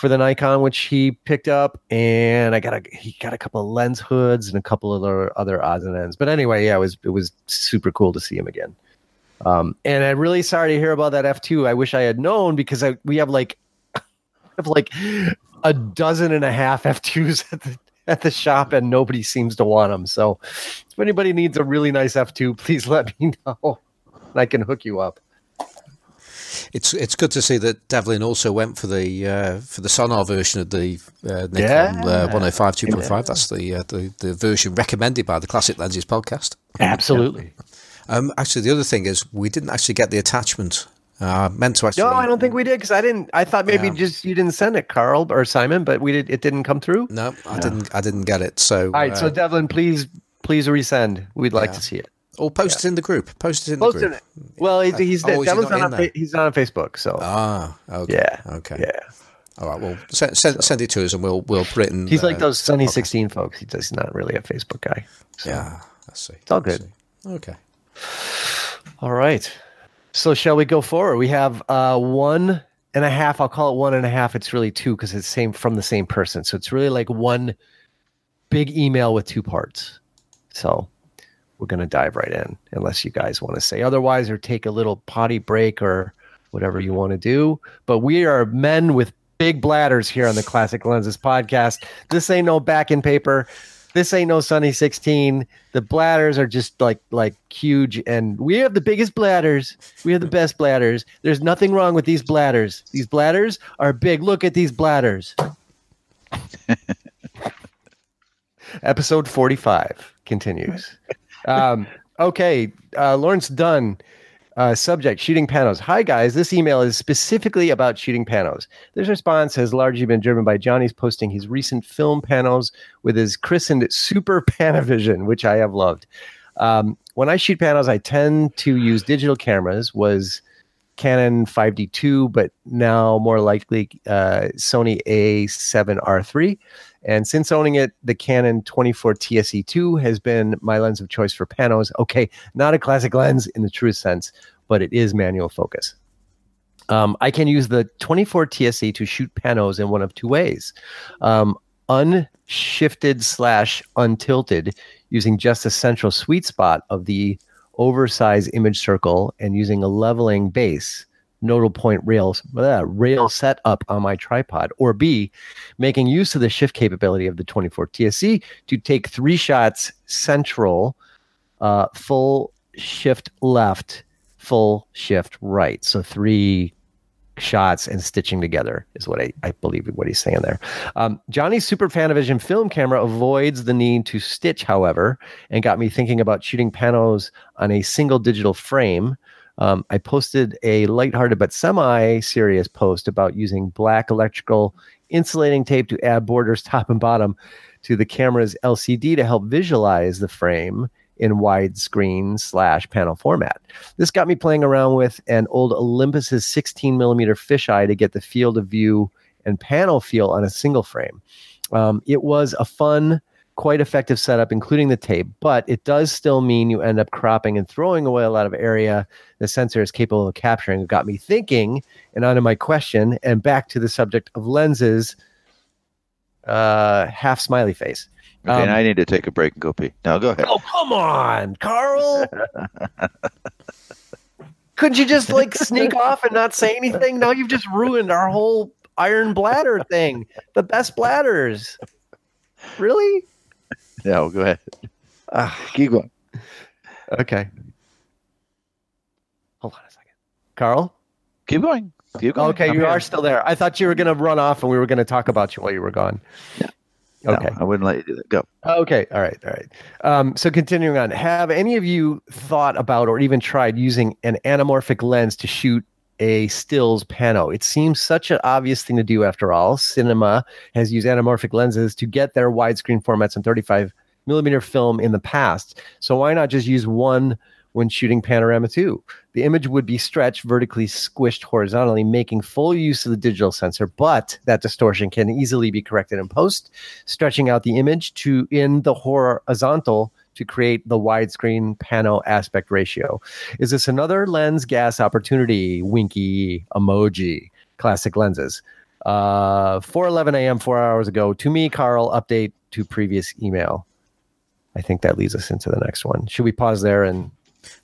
for the Nikon, which he picked up, and I got a he got a couple of lens hoods and a couple of other odds and ends. But anyway, yeah, it was it was super cool to see him again. Um, and I'm really sorry to hear about that F2. I wish I had known because I, we have like have like a dozen and a half F2s at the at the shop and nobody seems to want them. So if anybody needs a really nice F2, please let me know. and I can hook you up. It's it's good to see that Devlin also went for the uh, for the Sonnar version of the uh, Nikon Yeah. uh, 105 2.5. Yeah. That's the, uh, the the version recommended by the Classic Lenses podcast. Absolutely. Um, actually, the other thing is we didn't actually get the attachment. Uh, meant to actually. No, I don't think we did because I didn't. I thought maybe Yeah. just you didn't send it, Carl or Simon, but we did. It didn't come through. No, I didn't. I didn't get it. So, All right, so uh, Devlin, please, please resend. We'd like to see it. Or post it in the group. Post it in the Post group. it. Well, he's, he's Oh, he not on? Fa- he's not on Facebook, so Ah, okay. yeah, Okay. yeah. All right. Well, send, send, send it to us, and we'll we'll in. He's like uh, those Sunny sixteen folks. He's just not really a Facebook guy. So. Yeah. Let's see. It's all good. Okay. All right. So shall we go forward? We have uh, one and a half. I'll call it one and a half. It's really two because it's same from the same person. So it's really like one big email with two parts. So we're gonna dive right in, unless you guys want to say otherwise or take a little potty break or whatever you want to do. But we are men with big bladders here on the Classic Lenses podcast. This ain't no back in paper. This ain't no Sunny 16. The bladders are just like like huge, and we have the biggest bladders. We have the best bladders. There's nothing wrong with these bladders. These bladders are big. Look at these bladders. Episode 45 continues. Um, okay, uh, Lawrence Dunn Uh, subject shooting panos. Hi guys, this email is specifically about shooting panos. This response has largely been driven by Johnny's posting his recent film panos with his christened Super Panavision, which I have loved. Um, when I shoot panos, I tend to use digital cameras. Was Canon 5D2, but now more likely uh, Sony A7R3. And since owning it, the Canon 24 TSE2 has been my lens of choice for panos. Okay, not a classic lens in the truest sense, but it is manual focus. Um, I can use the 24 TSE to shoot panos in one of two ways. Um, unshifted slash untilted using just a central sweet spot of the oversized image circle and using a leveling base nodal point rails rail setup on my tripod or b making use of the shift capability of the 24 TSE to take three shots central uh, full shift left full shift right. So three shots and stitching together is what I, I believe what he's saying there. Um, Johnny's Super Panavision film camera avoids the need to stitch, however, and got me thinking about shooting panos on a single digital frame. Um, I posted a lighthearted but semi-serious post about using black electrical insulating tape to add borders top and bottom to the camera's LCD to help visualize the frame in widescreen slash panel format. This got me playing around with an old Olympus's 16 millimeter fisheye to get the field of view and panel feel on a single frame. Um, it was a fun, quite effective setup, including the tape, but it does still mean you end up cropping and throwing away a lot of area the sensor is capable of capturing. It got me thinking, and onto my question, and back to the subject of lenses. Uh, half smiley face. Okay, Um, now I need to take a break and go pee. No, go ahead. Oh, come on, Carl. Couldn't you just like sneak off and not say anything? Now you've just ruined our whole iron bladder thing. The best bladders. Really? No, go ahead. Ah, Keep going. okay. Hold on a second. Carl? Keep going. Keep going. Okay, I'm you here. are still there. I thought you were going to run off and we were going to talk about you while you were gone. No, Okay. I wouldn't let you do that. Go. Okay. All right. All right. Um, so continuing on, have any of you thought about or even tried using an anamorphic lens to shoot a stills pano? It seems such an obvious thing to do after all. Cinema has used anamorphic lenses to get their widescreen formats on 35 millimeter film in the past. So why not just use one when shooting panorama 2? The image would be stretched vertically squished horizontally, making full use of the digital sensor, but that distortion can easily be corrected in post stretching out the image to in the horizontal to create the widescreen pano aspect ratio. Is this another lens gas opportunity? Winky emoji, classic lenses. Uh, 4:11 a.m. four hours ago. To me, Carl. Update to previous email. I think that leads us into the next one. Should we pause there and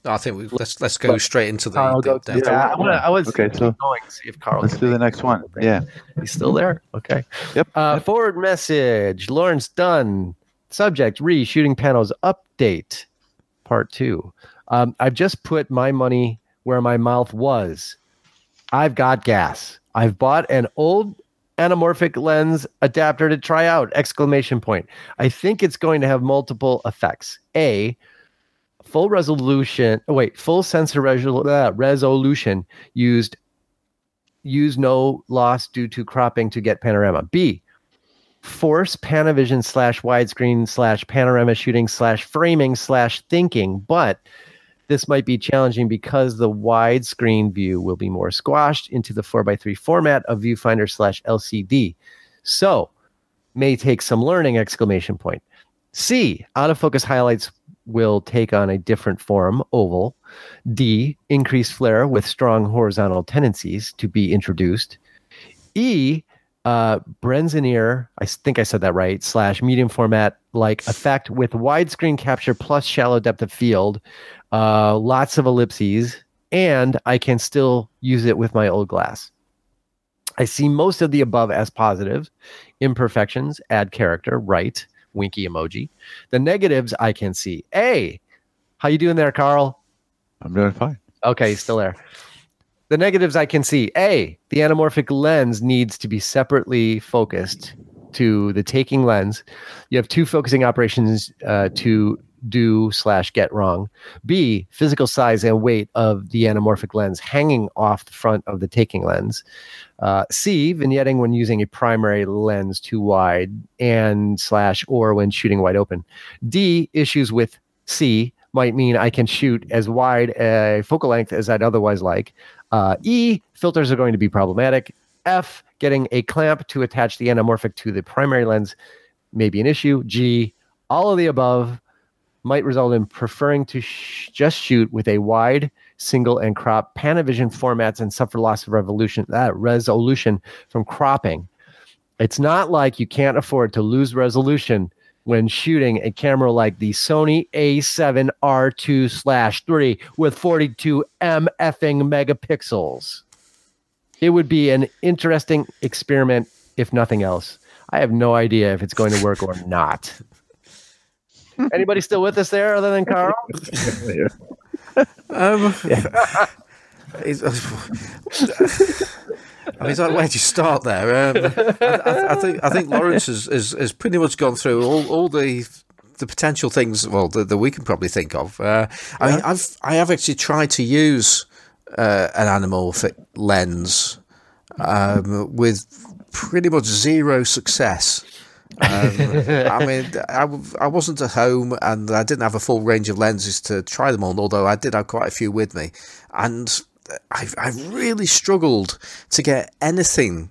No, I think we, let's let's go straight into the. Carl the- go to the- the- I, wanna, I was Okay, so- going to see if Carl. Let's can do the next one. Yeah. He's still there. Okay. Yep. Uh, forward message. Lawrence Dunn. Subject: Re shooting panos update. Part two. Um, I've just put my money where my mouth was. I've got gas. I've bought an old anamorphic lens adapter to try out! Exclamation point. I think it's going to have multiple effects. A full resolution. Oh, wait, full sensor resol- uh, resolution used use no loss due to cropping to get panorama. B, force Panavision slash widescreen slash panorama shooting slash framing slash thinking, but this might be challenging because the widescreen view will be more squashed into the 4x3 format of viewfinder slash LCD. So may take some learning exclamation point. C, out of focus highlights will take on a different form, oval. D, increased flare with strong horizontal tendencies to be introduced. E, uh, Brenzinier, I think I said that right, slash medium format like effect with widescreen capture plus shallow depth of field, uh, lots of ellipses, and I can still use it with my old glass. I see most of the above as positive. Imperfections, add character, right, winky emoji. The negatives I can see. A, how you doing there, Carl? I'm doing fine. Okay, he's still there. The negatives I can see. A, the anamorphic lens needs to be separately focused to the taking lens. You have two focusing operations uh, to do slash get wrong. B, physical size and weight of the anamorphic lens hanging off the front of the taking lens. Uh, C, vignetting when using a primary lens too wide and slash or when shooting wide open. D, issues with C might mean I can shoot as wide a focal length as I'd otherwise like. Uh, e, filters are going to be problematic. F, getting a clamp to attach the anamorphic to the primary lens may be an issue. G, all of the above might result in preferring to sh- just shoot with a wide, single, and crop Panavision formats and suffer loss of revolution, that resolution from cropping. It's not like you can't afford to lose resolution when shooting a camera like the Sony A7 R2 slash 3 with 42 M effing megapixels. It would be an interesting experiment, if nothing else. I have no idea if it's going to work or not. Anybody still with us there other than Carl? Um, it's- I mean, it's like, where do you start there? Um, I, I, I think I think Lawrence has, has, has pretty much gone through all, all the the potential things well that, that we can probably think of. Uh, I mean, I've I have actually tried to use uh, an anamorphic lens um, with pretty much zero success. Um, I mean, I, I wasn't at home and I didn't have a full range of lenses to try them on, although I did have quite a few with me. And I, I really struggled to get anything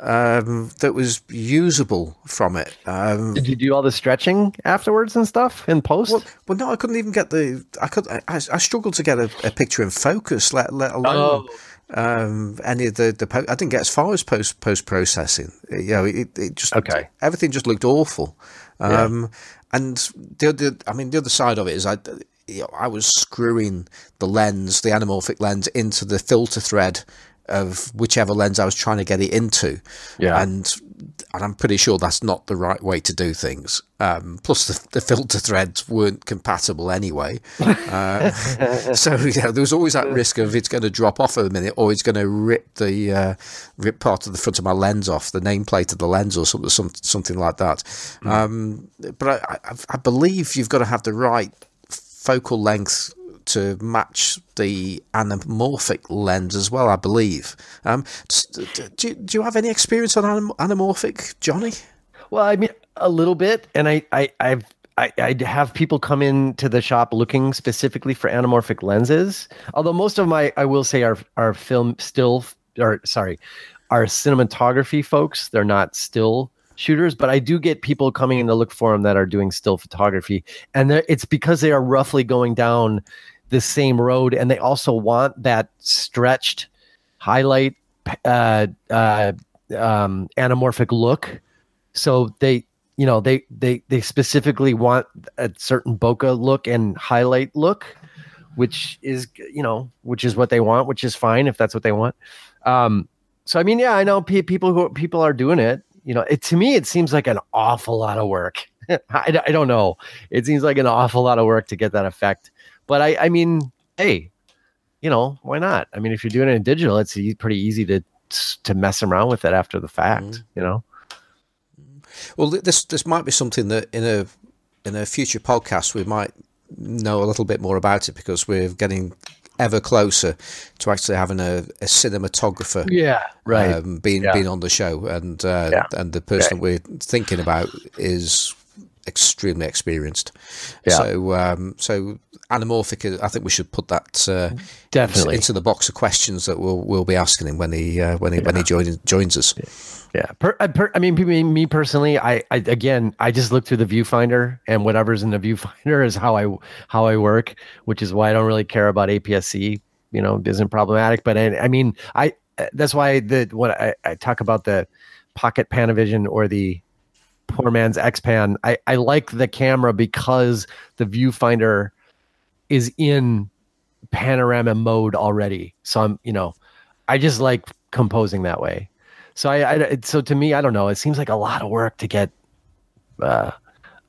um, that was usable from it. Um, Did you do all the stretching afterwards and stuff in post? well, well, no, I couldn't even get the. I could. I, I struggled to get a, a picture in focus, let let alone um, any of the the. Po- I didn't get as far as post post processing. You know, it, it just Okay. Everything just looked awful. Um, And the other, I mean, the other side of it is I. You know, I was screwing the lens, the anamorphic lens, into the filter thread of whichever lens I was trying to get it into. Yeah. And and I'm pretty sure that's not the right way to do things. Um, plus, the, the filter threads weren't compatible anyway. Uh, so know, there was always that risk of it's going to drop off in a minute, or it's going to rip the uh, rip part of the front of my lens off, the nameplate of the lens, or something, some, something like that. Um, but I, I, I believe you've got to have the right focal length to match the anamorphic lens as well, I believe. Um, do, you- do you have any experience on anam- anamorphic, Johnny? Well, I mean, a little bit, and I, I, I've, I, I have people come into the shop looking specifically for anamorphic lenses. Although most of my, I will say, are are film still, or sorry, are cinematography folks. They're not still shooters, but I do get people coming in to look for them that are doing still photography, and it's because they are roughly going down the same road, and they also want that stretched highlight, uh, uh, um, anamorphic look. So they you know they they they specifically want a certain bokeh look and highlight look which is you know which is what they want which is fine if that's what they want. Um so i mean yeah i know pe- people who people are doing it. You know it to me it seems like an awful lot of work. I, I don't know. It seems like an awful lot of work to get that effect but i i mean hey you know why not i mean if you're doing it in digital it's e- pretty easy to to mess around with it after the fact you know Well, this this might be something that in a in a future podcast we might know a little bit more about it because we're getting ever closer to actually having a, a cinematographer Yeah, right. um, being Yeah. being on the show, and uh, Yeah. and the person that we're thinking about is extremely experienced. Yeah. So um, so anamorphic. I think we should put that uh, Definitely. into the box of questions that we'll we'll be asking him when he uh, when he when he joins joins us. yeah. Per, I, per, I mean, me, me personally, I, I again, I just look through the viewfinder, and whatever's in the viewfinder is how I how I work, which is why I don't really care about APS-C. You know, isn't problematic. But I, I mean, I that's why the what I, I talk about the pocket Panavision or the poor man's X-Pan, I, I like the camera because the viewfinder is in panorama mode already. So I'm, you know, I just like composing that way. So I, I so to me, I don't know. It seems like a lot of work to get uh,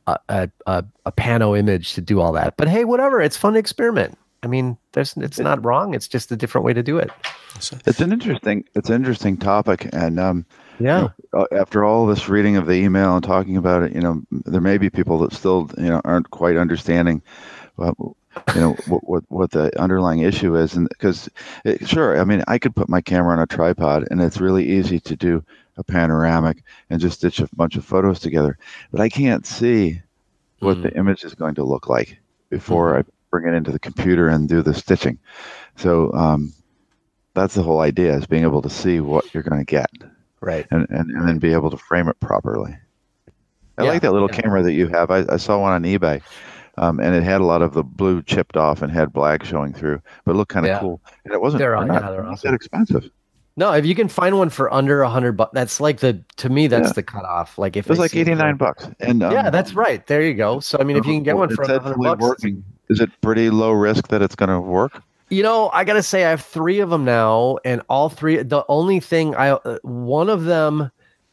a, a a a pano image to do all that. But hey, whatever. It's fun to experiment. I mean, there's it's not wrong. It's just a different way to do it. So, It's an interesting it's an interesting topic, and um, Yeah. uh, after all this reading of the email and talking about it, you know, there may be people that still you know aren't quite understanding. What, you know what, what what the underlying issue is, and because sure, I mean, I could put my camera on a tripod, and it's really easy to do a panoramic and just stitch a bunch of photos together, but I can't see what Mm. the image is going to look like before I bring it into the computer and do the stitching. So um, that's the whole idea: is being able to see what you're going to get Right. and, and, and then be able to frame it properly. I Yeah, like that little yeah. camera that you have. I, I saw one on eBay, um, and it had a lot of the blue chipped off and had black showing through, but it looked kind of Yeah. cool. And it wasn't They're- not, yeah, they're not awesome. that expensive. No, if you can find one for under a hundred bucks, that's like the to me that's the cutoff. Like if It was like see it eighty nine bucks. And um, yeah, that's right. There you go. So I mean, if you can get one for said a hundred bucks, working. Is it pretty low risk that it's going to work? You know, I gotta say, I have three of them now, and all three. The only thing I, uh, one of them,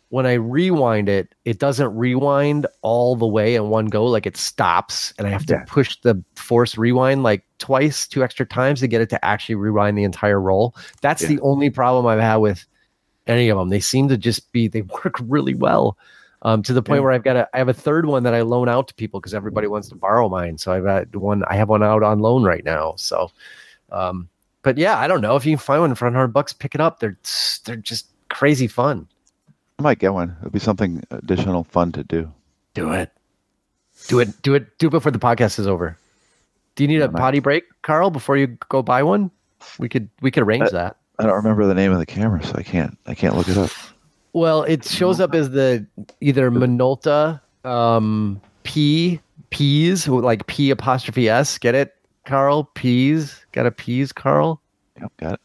when I rewind it, it doesn't rewind all the way in one go. Like it stops, and I have to Yeah. push the force rewind like twice, two extra times to get it to actually rewind the entire roll. That's Yeah. the only problem I've had with any of them. They seem to just be they work really well. Um, to the point Yeah. where I've got a, I have a third one that I loan out to people because everybody wants to borrow mine. So I've got one, I have one out on loan right now. So, um, but yeah, I don't know if you can find one for 100 bucks, pick it up. They're they're just crazy fun. I might get one. It'd be something additional fun to do. Do it, do it, do it, do it before the podcast is over. Do you need a potty break, Carl, before you go buy one? We could we could arrange Uh, that. I don't remember the name of the camera, so I can't I can't look it up. Well, it shows up as the either Minolta um, P P's like P apostrophe S. Get it, Carl? P's got a P's, Carl. Yep, got it.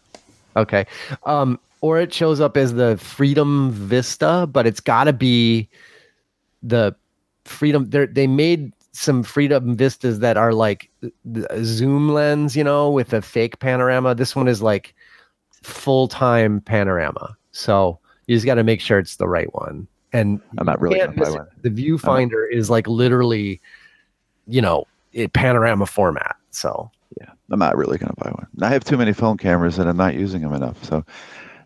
Okay. Um, or it shows up as the Freedom Vista, but it's got to be the Freedom. They they made some Freedom Vistas that are like zoom lens, you know, with a fake panorama. This one is like full time panorama. So you just got to make sure it's the right one. And I'm not really gonna buy one. The viewfinder is like literally, you know, it panorama format. So I'm not really going to buy one. I have too many film cameras and I'm not using them enough. So,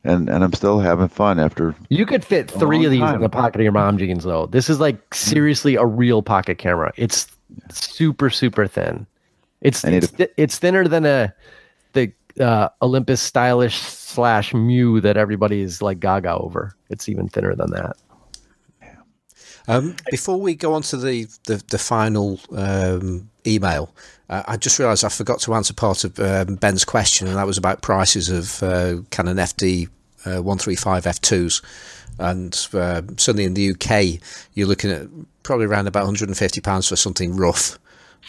and and I'm still having fun after. You could fit three of these in the pocket of your mom jeans, though. This is like seriously a real pocket camera. It's super, super thin. It's I need it's, thi- it's thinner than a the uh, Olympus Stylus slash Mew that everybody is like gaga over. It's even thinner than that. Um, before we go on to the the, the final um, email, uh, I just realised I forgot to answer part of um, Ben's question, and that was about prices of uh, Canon FD uh, one three five f twos, and certainly in the UK, you're looking at probably around about 150 pounds for something rough.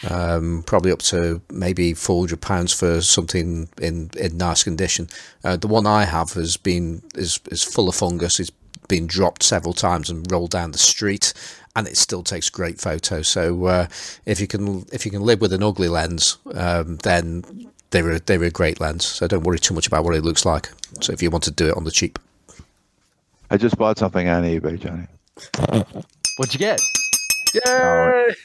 Um, probably up to maybe 400 pounds for something in, in nice condition. Uh, the one I have has been is is full of fungus. It's been dropped several times and rolled down the street, and it still takes great photos. So uh, if you can if you can live with an ugly lens, um, then they're a, they're a great lens. So don't worry too much about what it looks like. So if you want to do it on the cheap, I just bought something on eBay, Johnny. What'd you get? Oh, Yay!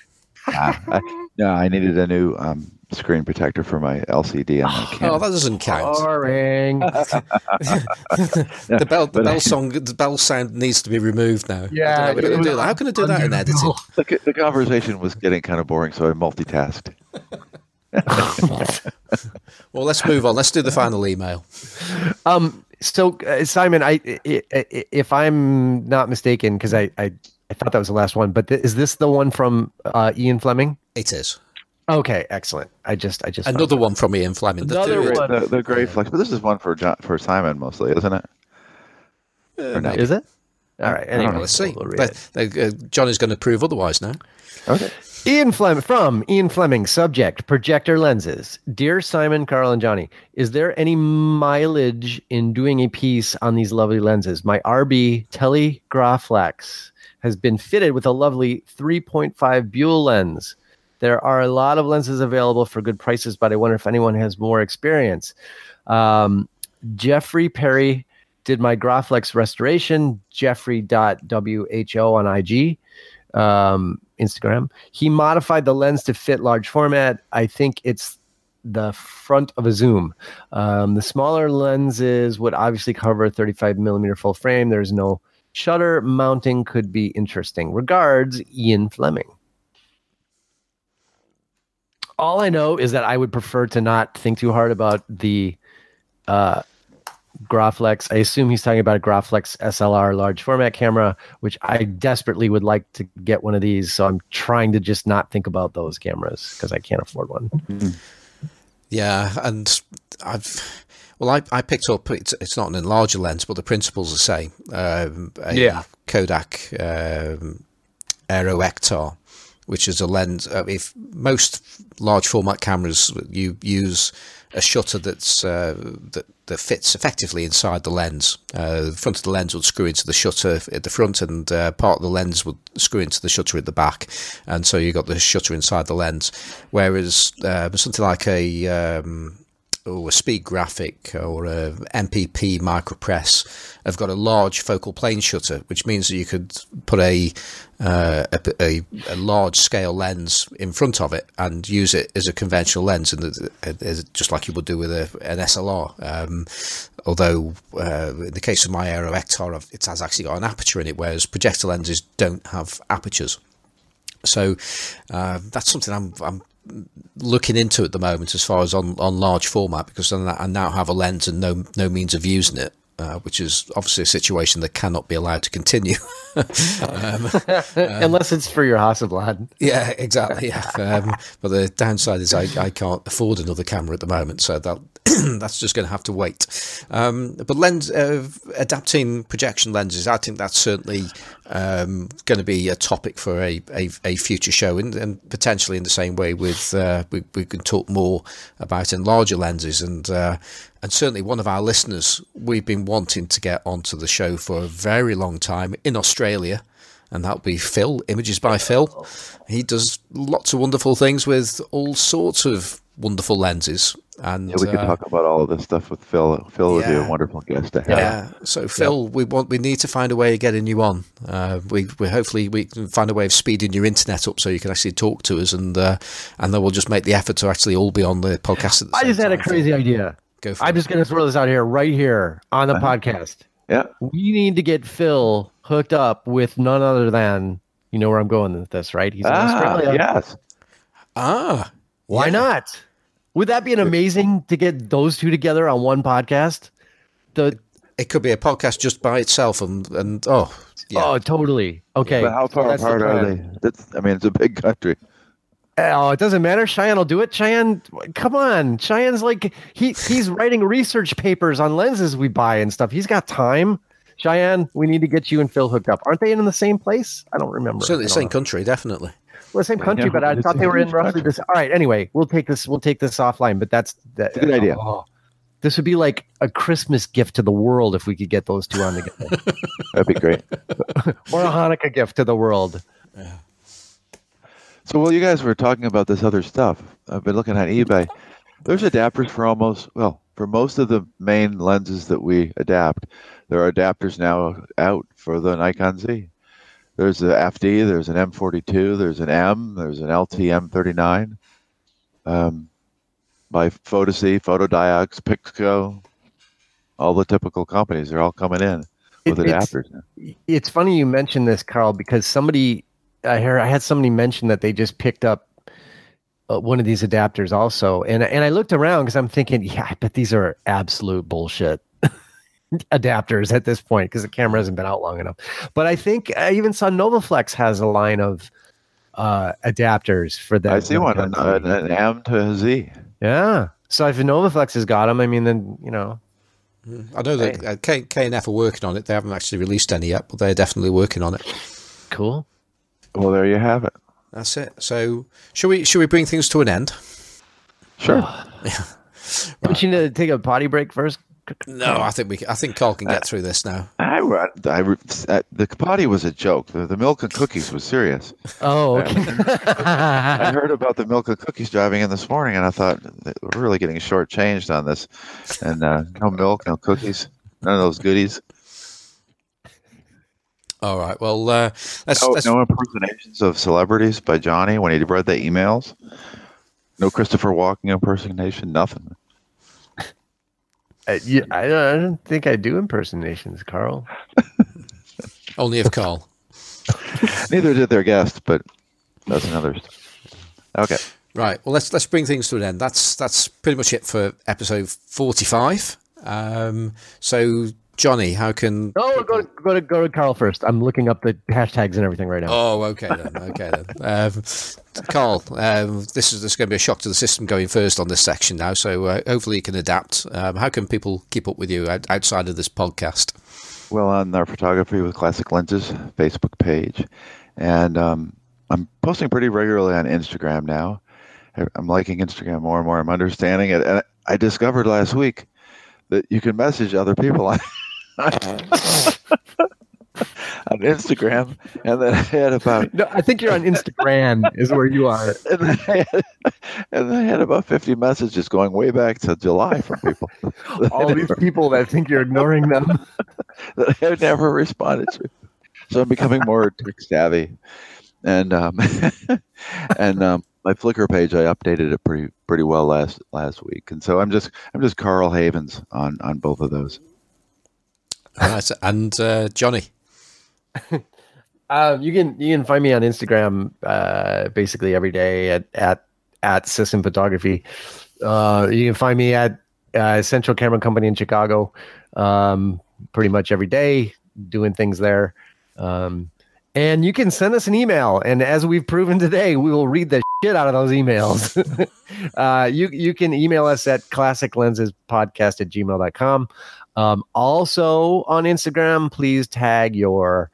Ah, I, no, I needed a new um, screen protector for my LCD on my oh, that doesn't count. Boring. the bell the but I- bell song the bell sound needs to be removed now. Yeah, I how it was do that. How can I do that in editing? the, c- the conversation was getting kind of boring, so I multitasked. Well, let's move on. Let's do the final email. Um. So uh, Simon, I, I, I if I'm not mistaken, because I, I I thought that was the last one, but th- is this the one from uh, Ian Fleming? It is Okay, excellent. I just I just another one from Ian Fleming. The Another third- one. The, the Graflex, but this is one for John, for Simon mostly, isn't it? Or not? Is it? All right. Anyway, Well, let's see. we'll read But, it. uh, Johnny's going to prove otherwise now. Okay. Ian Fleming from Ian Fleming. Subject: projector lenses. Dear Simon, Carl, and Johnny, is there any mileage in doing a piece on these lovely lenses? My RB Telegraflex has been fitted with a lovely 3.5 Buhl lens. There are a lot of lenses available for good prices, but I wonder if anyone has more experience. Um, Jeffrey Perry did my Graflex restoration. Jeffrey.who on IG um, Instagram. He modified the lens to fit large format. I think it's the front of a zoom. Um, the smaller lenses would obviously cover a 35 millimeter full frame. There's no shutter mounting could be interesting. Regards, Ian Fleming. All I know is that I would prefer to not think too hard about the uh, Graflex. I assume he's talking about a Graflex SLR large format camera, which I desperately would like to get one of these. So I'm trying to just not think about those cameras because I can't afford one. Yeah, and I've well, I, I picked up it's, it's not an enlarger lens, but the principle's are the same. Um, a Yeah. Kodak um, Aero Ektar, which is a lens. Uh, if most large format cameras, you use a shutter that's uh, that that fits effectively inside the lens. Uh, the front of the lens would screw into the shutter at the front, and uh, part of the lens would screw into the shutter at the back, and so you've got the shutter inside the lens. Whereas uh, something like a um, or a speed graphic or a MPP micropress have got a large focal plane shutter, which means that you could put a uh, a, a, a large scale lens in front of it and use it as a conventional lens, and just like you would do with a, an SLR. Um, although uh, in the case of my Aero Ektar, it has actually got an aperture in it, whereas projector lenses don't have apertures. So uh, that's something I'm, I'm looking into at the moment as far as on, on large format because I now have a lens and no no means of using it. Uh, which is obviously a situation that cannot be allowed to continue. Unless it's for your Hasselblad. Yeah, exactly. Yeah, um, but the downside is I, I can't afford another camera at the moment, so that that's just going to have to wait. Um, but lens uh, adapting projection lenses, I think that's certainly um, going to be a topic for a, a, a future show, and, and potentially in the same way with uh, we we can talk more about enlarger lenses and. Uh, and certainly, one of our listeners we've been wanting to get onto the show for a very long time in Australia and that'll be Phil, Images by Phil. He does lots of wonderful things with all sorts of wonderful lenses. And Yeah, we could uh, talk about all of this stuff with Phil. Phil would be a wonderful guest to have. yeah. So Phil, we want we need to find a way of getting you on. Uh, we we hopefully we can find a way of speeding your internet up so you can actually talk to us, and uh, and then we'll just make the effort to actually all be on the podcast. At the I same just had a time. crazy idea. Go for I'm it. just going to throw this out here, right here on the podcast. Yeah. We need to get Phil hooked up with none other than, you know where I'm going with this, right? He's in Ah, Australia. yes. Ah, Why yeah. not? Would that be an amazing to get those two together on one podcast? The It could be a podcast just by itself, and and oh yeah. oh, totally. Okay, But how so far that's the apart are they? That's, I mean, it's a big country. Oh, it doesn't matter. Cheyenne will do it. Cheyenne, come on. Cheyenne's like he he's writing research papers on lenses we buy and stuff. He's got time. Cheyenne, we need to get you and Phil hooked up. Aren't they in the same place? I don't remember. certainly the same know. country, definitely. Well, same country, Yeah, but I thought they were in huge roughly this. All right. Anyway, we'll take this. We'll take this offline. But that's that, a good idea. oh, this would be like a Christmas gift to the world if we could get those two on together, That'd be great. or a Hanukkah gift to the world. So while you guys were talking about this other stuff, I've been looking at eBay. There's adapters for almost well for most of the main lenses that we adapt. There are adapters now out for the Nikon Z. There's a FD, there's an M42, there's an M, there's an LTM39. Um, by Photocy, Fotodiox, Pixco, all the typical companies. They're all coming in with It- adapters. now. It's funny you mentioned this, Carl, because somebody I heard I had somebody mention that they just picked up uh, one of these adapters also, and and I looked around because I'm thinking, yeah, I bet these are absolute bullshit adapters at this point because the camera hasn't been out long enough. But I think I even saw Novoflex has a line of uh, adapters for that. I see one, an, Nikon an M to a Z. Yeah. So if Novoflex has got them, I mean, then you know, I know that uh, K K and F are working on it. They haven't actually released any yet, but they're definitely working on it. cool. Well, there you have it. That's it. So, should we should we bring things to an end? Sure. yeah. Don't you need to take a potty break first? No, I think we. I think Carl can get through this now. I, re- I uh, the potty was a joke. The, the milk and cookies was serious. Oh, okay. I heard about the milk and cookies driving in this morning, and I thought we're really getting shortchanged on this. And uh, no milk, no cookies, none of those goodies. All right. Well, uh, let's. No, let's no impersonations of celebrities by Johnny when he read the emails. No Christopher Walken impersonation. Nothing. Uh, you, I, don't, I don't think I do impersonations, Carl. Only if Carl. Neither did their guest, but that's another. st- Okay. Right. Well, let's let's bring things to an end. That's that's pretty much it for episode forty-five. Um, so, Johnny, how can? Oh, go to, go to go to Carl first. I'm looking up the hashtags and everything right now. Oh, okay then. Okay then. Um, Carl, um, this is this is going to be a shock to the system going first on this section now. So uh, hopefully you can adapt. Um, how can people keep up with you outside of this podcast? Well, on our photography with classic lenses Facebook page, and um, I'm posting pretty regularly on Instagram now. I- I'm liking Instagram more and more. I'm understanding it, and I discovered last week that you can message other people on on Instagram, and then I had about No, I think you're on Instagram is where you are. and then, I had, and then I had about 50 messages going way back to July from people All these people that think you're ignoring them. that I never responded to. So I'm becoming more tech savvy, and um, and um, my Flickr page I updated it pretty pretty well last last week, and so I'm just I'm just Carl Havens on on both of those. And uh, Johnny. Um, you can you can find me on Instagram uh, basically every day at at at System Photography. Uh, you can find me at uh, Central Camera Company in Chicago um, pretty much every day doing things there. Um, and you can send us an email, and as we've proven today, we will read the shit out of those emails. uh, you you can email us at classiclensespodcast at gmail.com. Um, also on Instagram, please tag your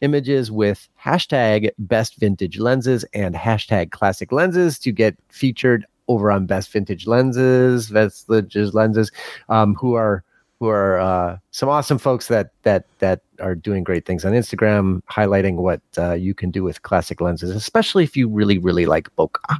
images with hashtag best vintage lenses and hashtag classic lenses to get featured over on best vintage lenses best vintage lenses um, who are who are uh, some awesome folks that that that are doing great things on instagram highlighting what uh, you can do with classic lenses especially if you really really like bokeh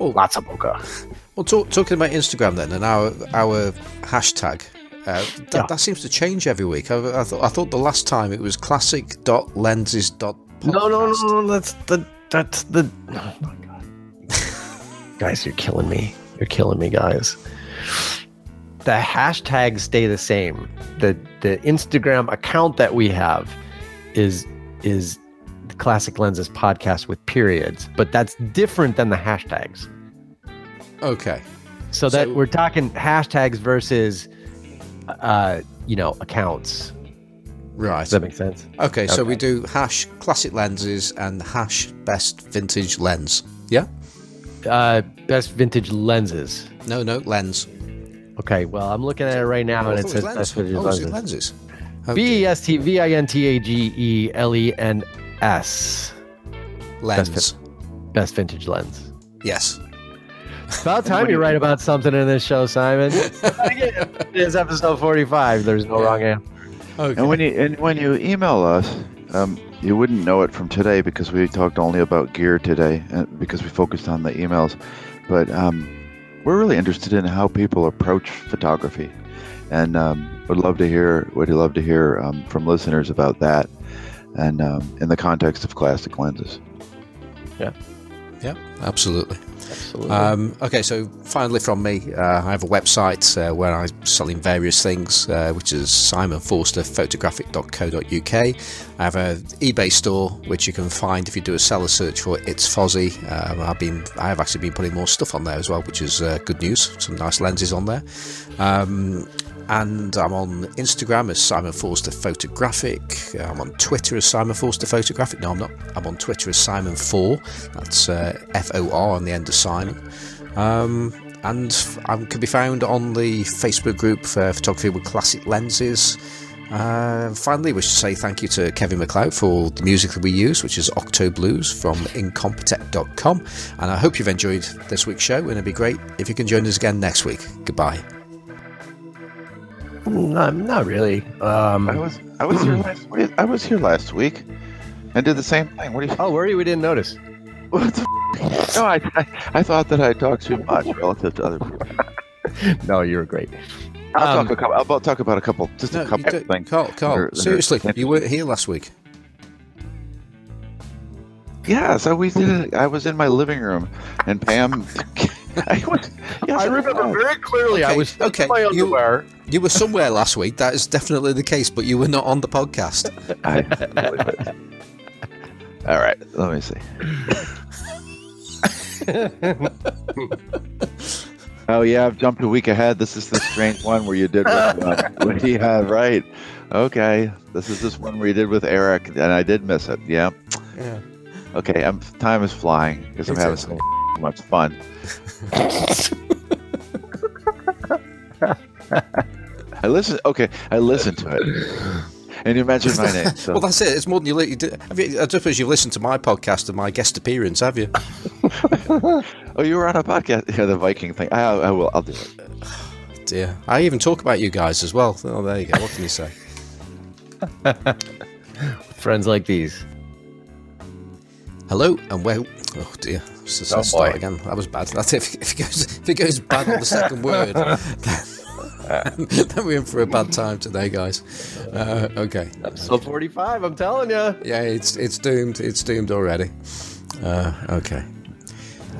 Oh. lots of bokeh Well, talk, talking about Instagram then, and our our hashtag. Uh, that, Yeah. that seems to change every week. I, I thought I thought the last time it was classic.lenses. no no no no that's the that's the oh my god guys you're killing me you're killing me guys the hashtags stay the same the the instagram account that we have is is the classic lenses podcast with periods but that's different than the hashtags Okay. so that So- we're talking hashtags versus uh you know accounts Right. does that make sense Okay, so we do hash classic lenses and hash best vintage lens. Yeah? uh best vintage lenses No, no, lens. Okay, well, I'm looking at it right now, Oh, and it says best vintage Oh, lenses. lenses? Oh, B E S T V I N T A G E L E N S. lens. Best vintage lens. Yes. About time you write about something in this show, Simon. it is episode 45. There's no Yeah. wrong answer. Okay. And when you and when you email us, um, you wouldn't know it from today because we talked only about gear today, uh, because we focused on the emails. But um, we're really interested in how people approach photography, and um, would love to hear would love to hear um, from listeners about that, and um, in the context of classic lenses. Yeah. Yeah, absolutely. Absolutely. Um, okay, so finally from me, uh, I have a website uh, where I'm selling various things, uh, which is simonforsterphotographic.co.uk. I have an eBay store which you can find if you do a seller search for It's Fozzy. Um, I've been, I have actually been putting more stuff on there as well, which is uh, good news. Some nice lenses on there. Um, and I'm on Instagram as Simon Forster Photographic. I'm on Twitter as Simon Forster Photographic. No, I'm not. I'm on Twitter as Simon Four. That's uh, F O R on the end of Simon. Um, and I can be found on the Facebook group for Photography with Classic Lenses. Uh, finally, we should say thank you to Kevin MacLeod for the music that we use, which is Octo Blues from Incompetech.com. And I hope you've enjoyed this week's show, and it'd be great if you can join us again next week. Goodbye. Not, not really. I Um, was I was here last week. I was here last week, and did the same thing. What do you? oh, were you? We didn't notice. What the f- no, I, I I thought that I talked too much relative to other people. No, you were great. I'll Um, talk a couple. I'll talk about a couple, just No, a couple don't- things. Carl, that Carl, are- that are seriously, interesting. you weren't here last week. Yeah, so we did. I was in my living room, and Pam. I, was, yes, I remember was. very clearly. I was okay, in my you- underwear. You were somewhere last week. That is definitely the case, but you were not on the podcast. I believe it. All right, let me see. oh yeah, I've jumped a week ahead. This is the strange one where you did. With, uh, yeah, right. Okay, this is this one where you did with Eric, and I did miss it. Yeah. Yeah. Okay, I'm, time is flying because I'm having so much fun. I listen. Okay, I listened to it, and you mentioned my name. So. Well, that's it. It's more than you. li- you did. Have you, I suppose you've listened to my podcast and my guest appearance, have you? oh, you were on a podcast. Yeah, the Viking thing. I, I will. I'll do it. Oh, dear, I even talk about you guys as well. Oh, there you go. What can you say? Friends like these. Hello and well. Oh dear. Let's Oh, start again. That was bad. That's if, if it goes if it goes bad on the second word, then, then we're in for a bad time today, guys. Uh, okay. Episode 45, I'm telling you. Yeah, it's it's doomed. It's doomed already. Uh, okay.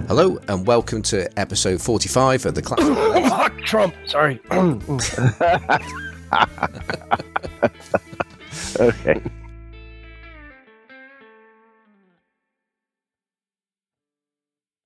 Hello and welcome to episode forty-five of the Classic. Fuck Trump. Sorry. Okay.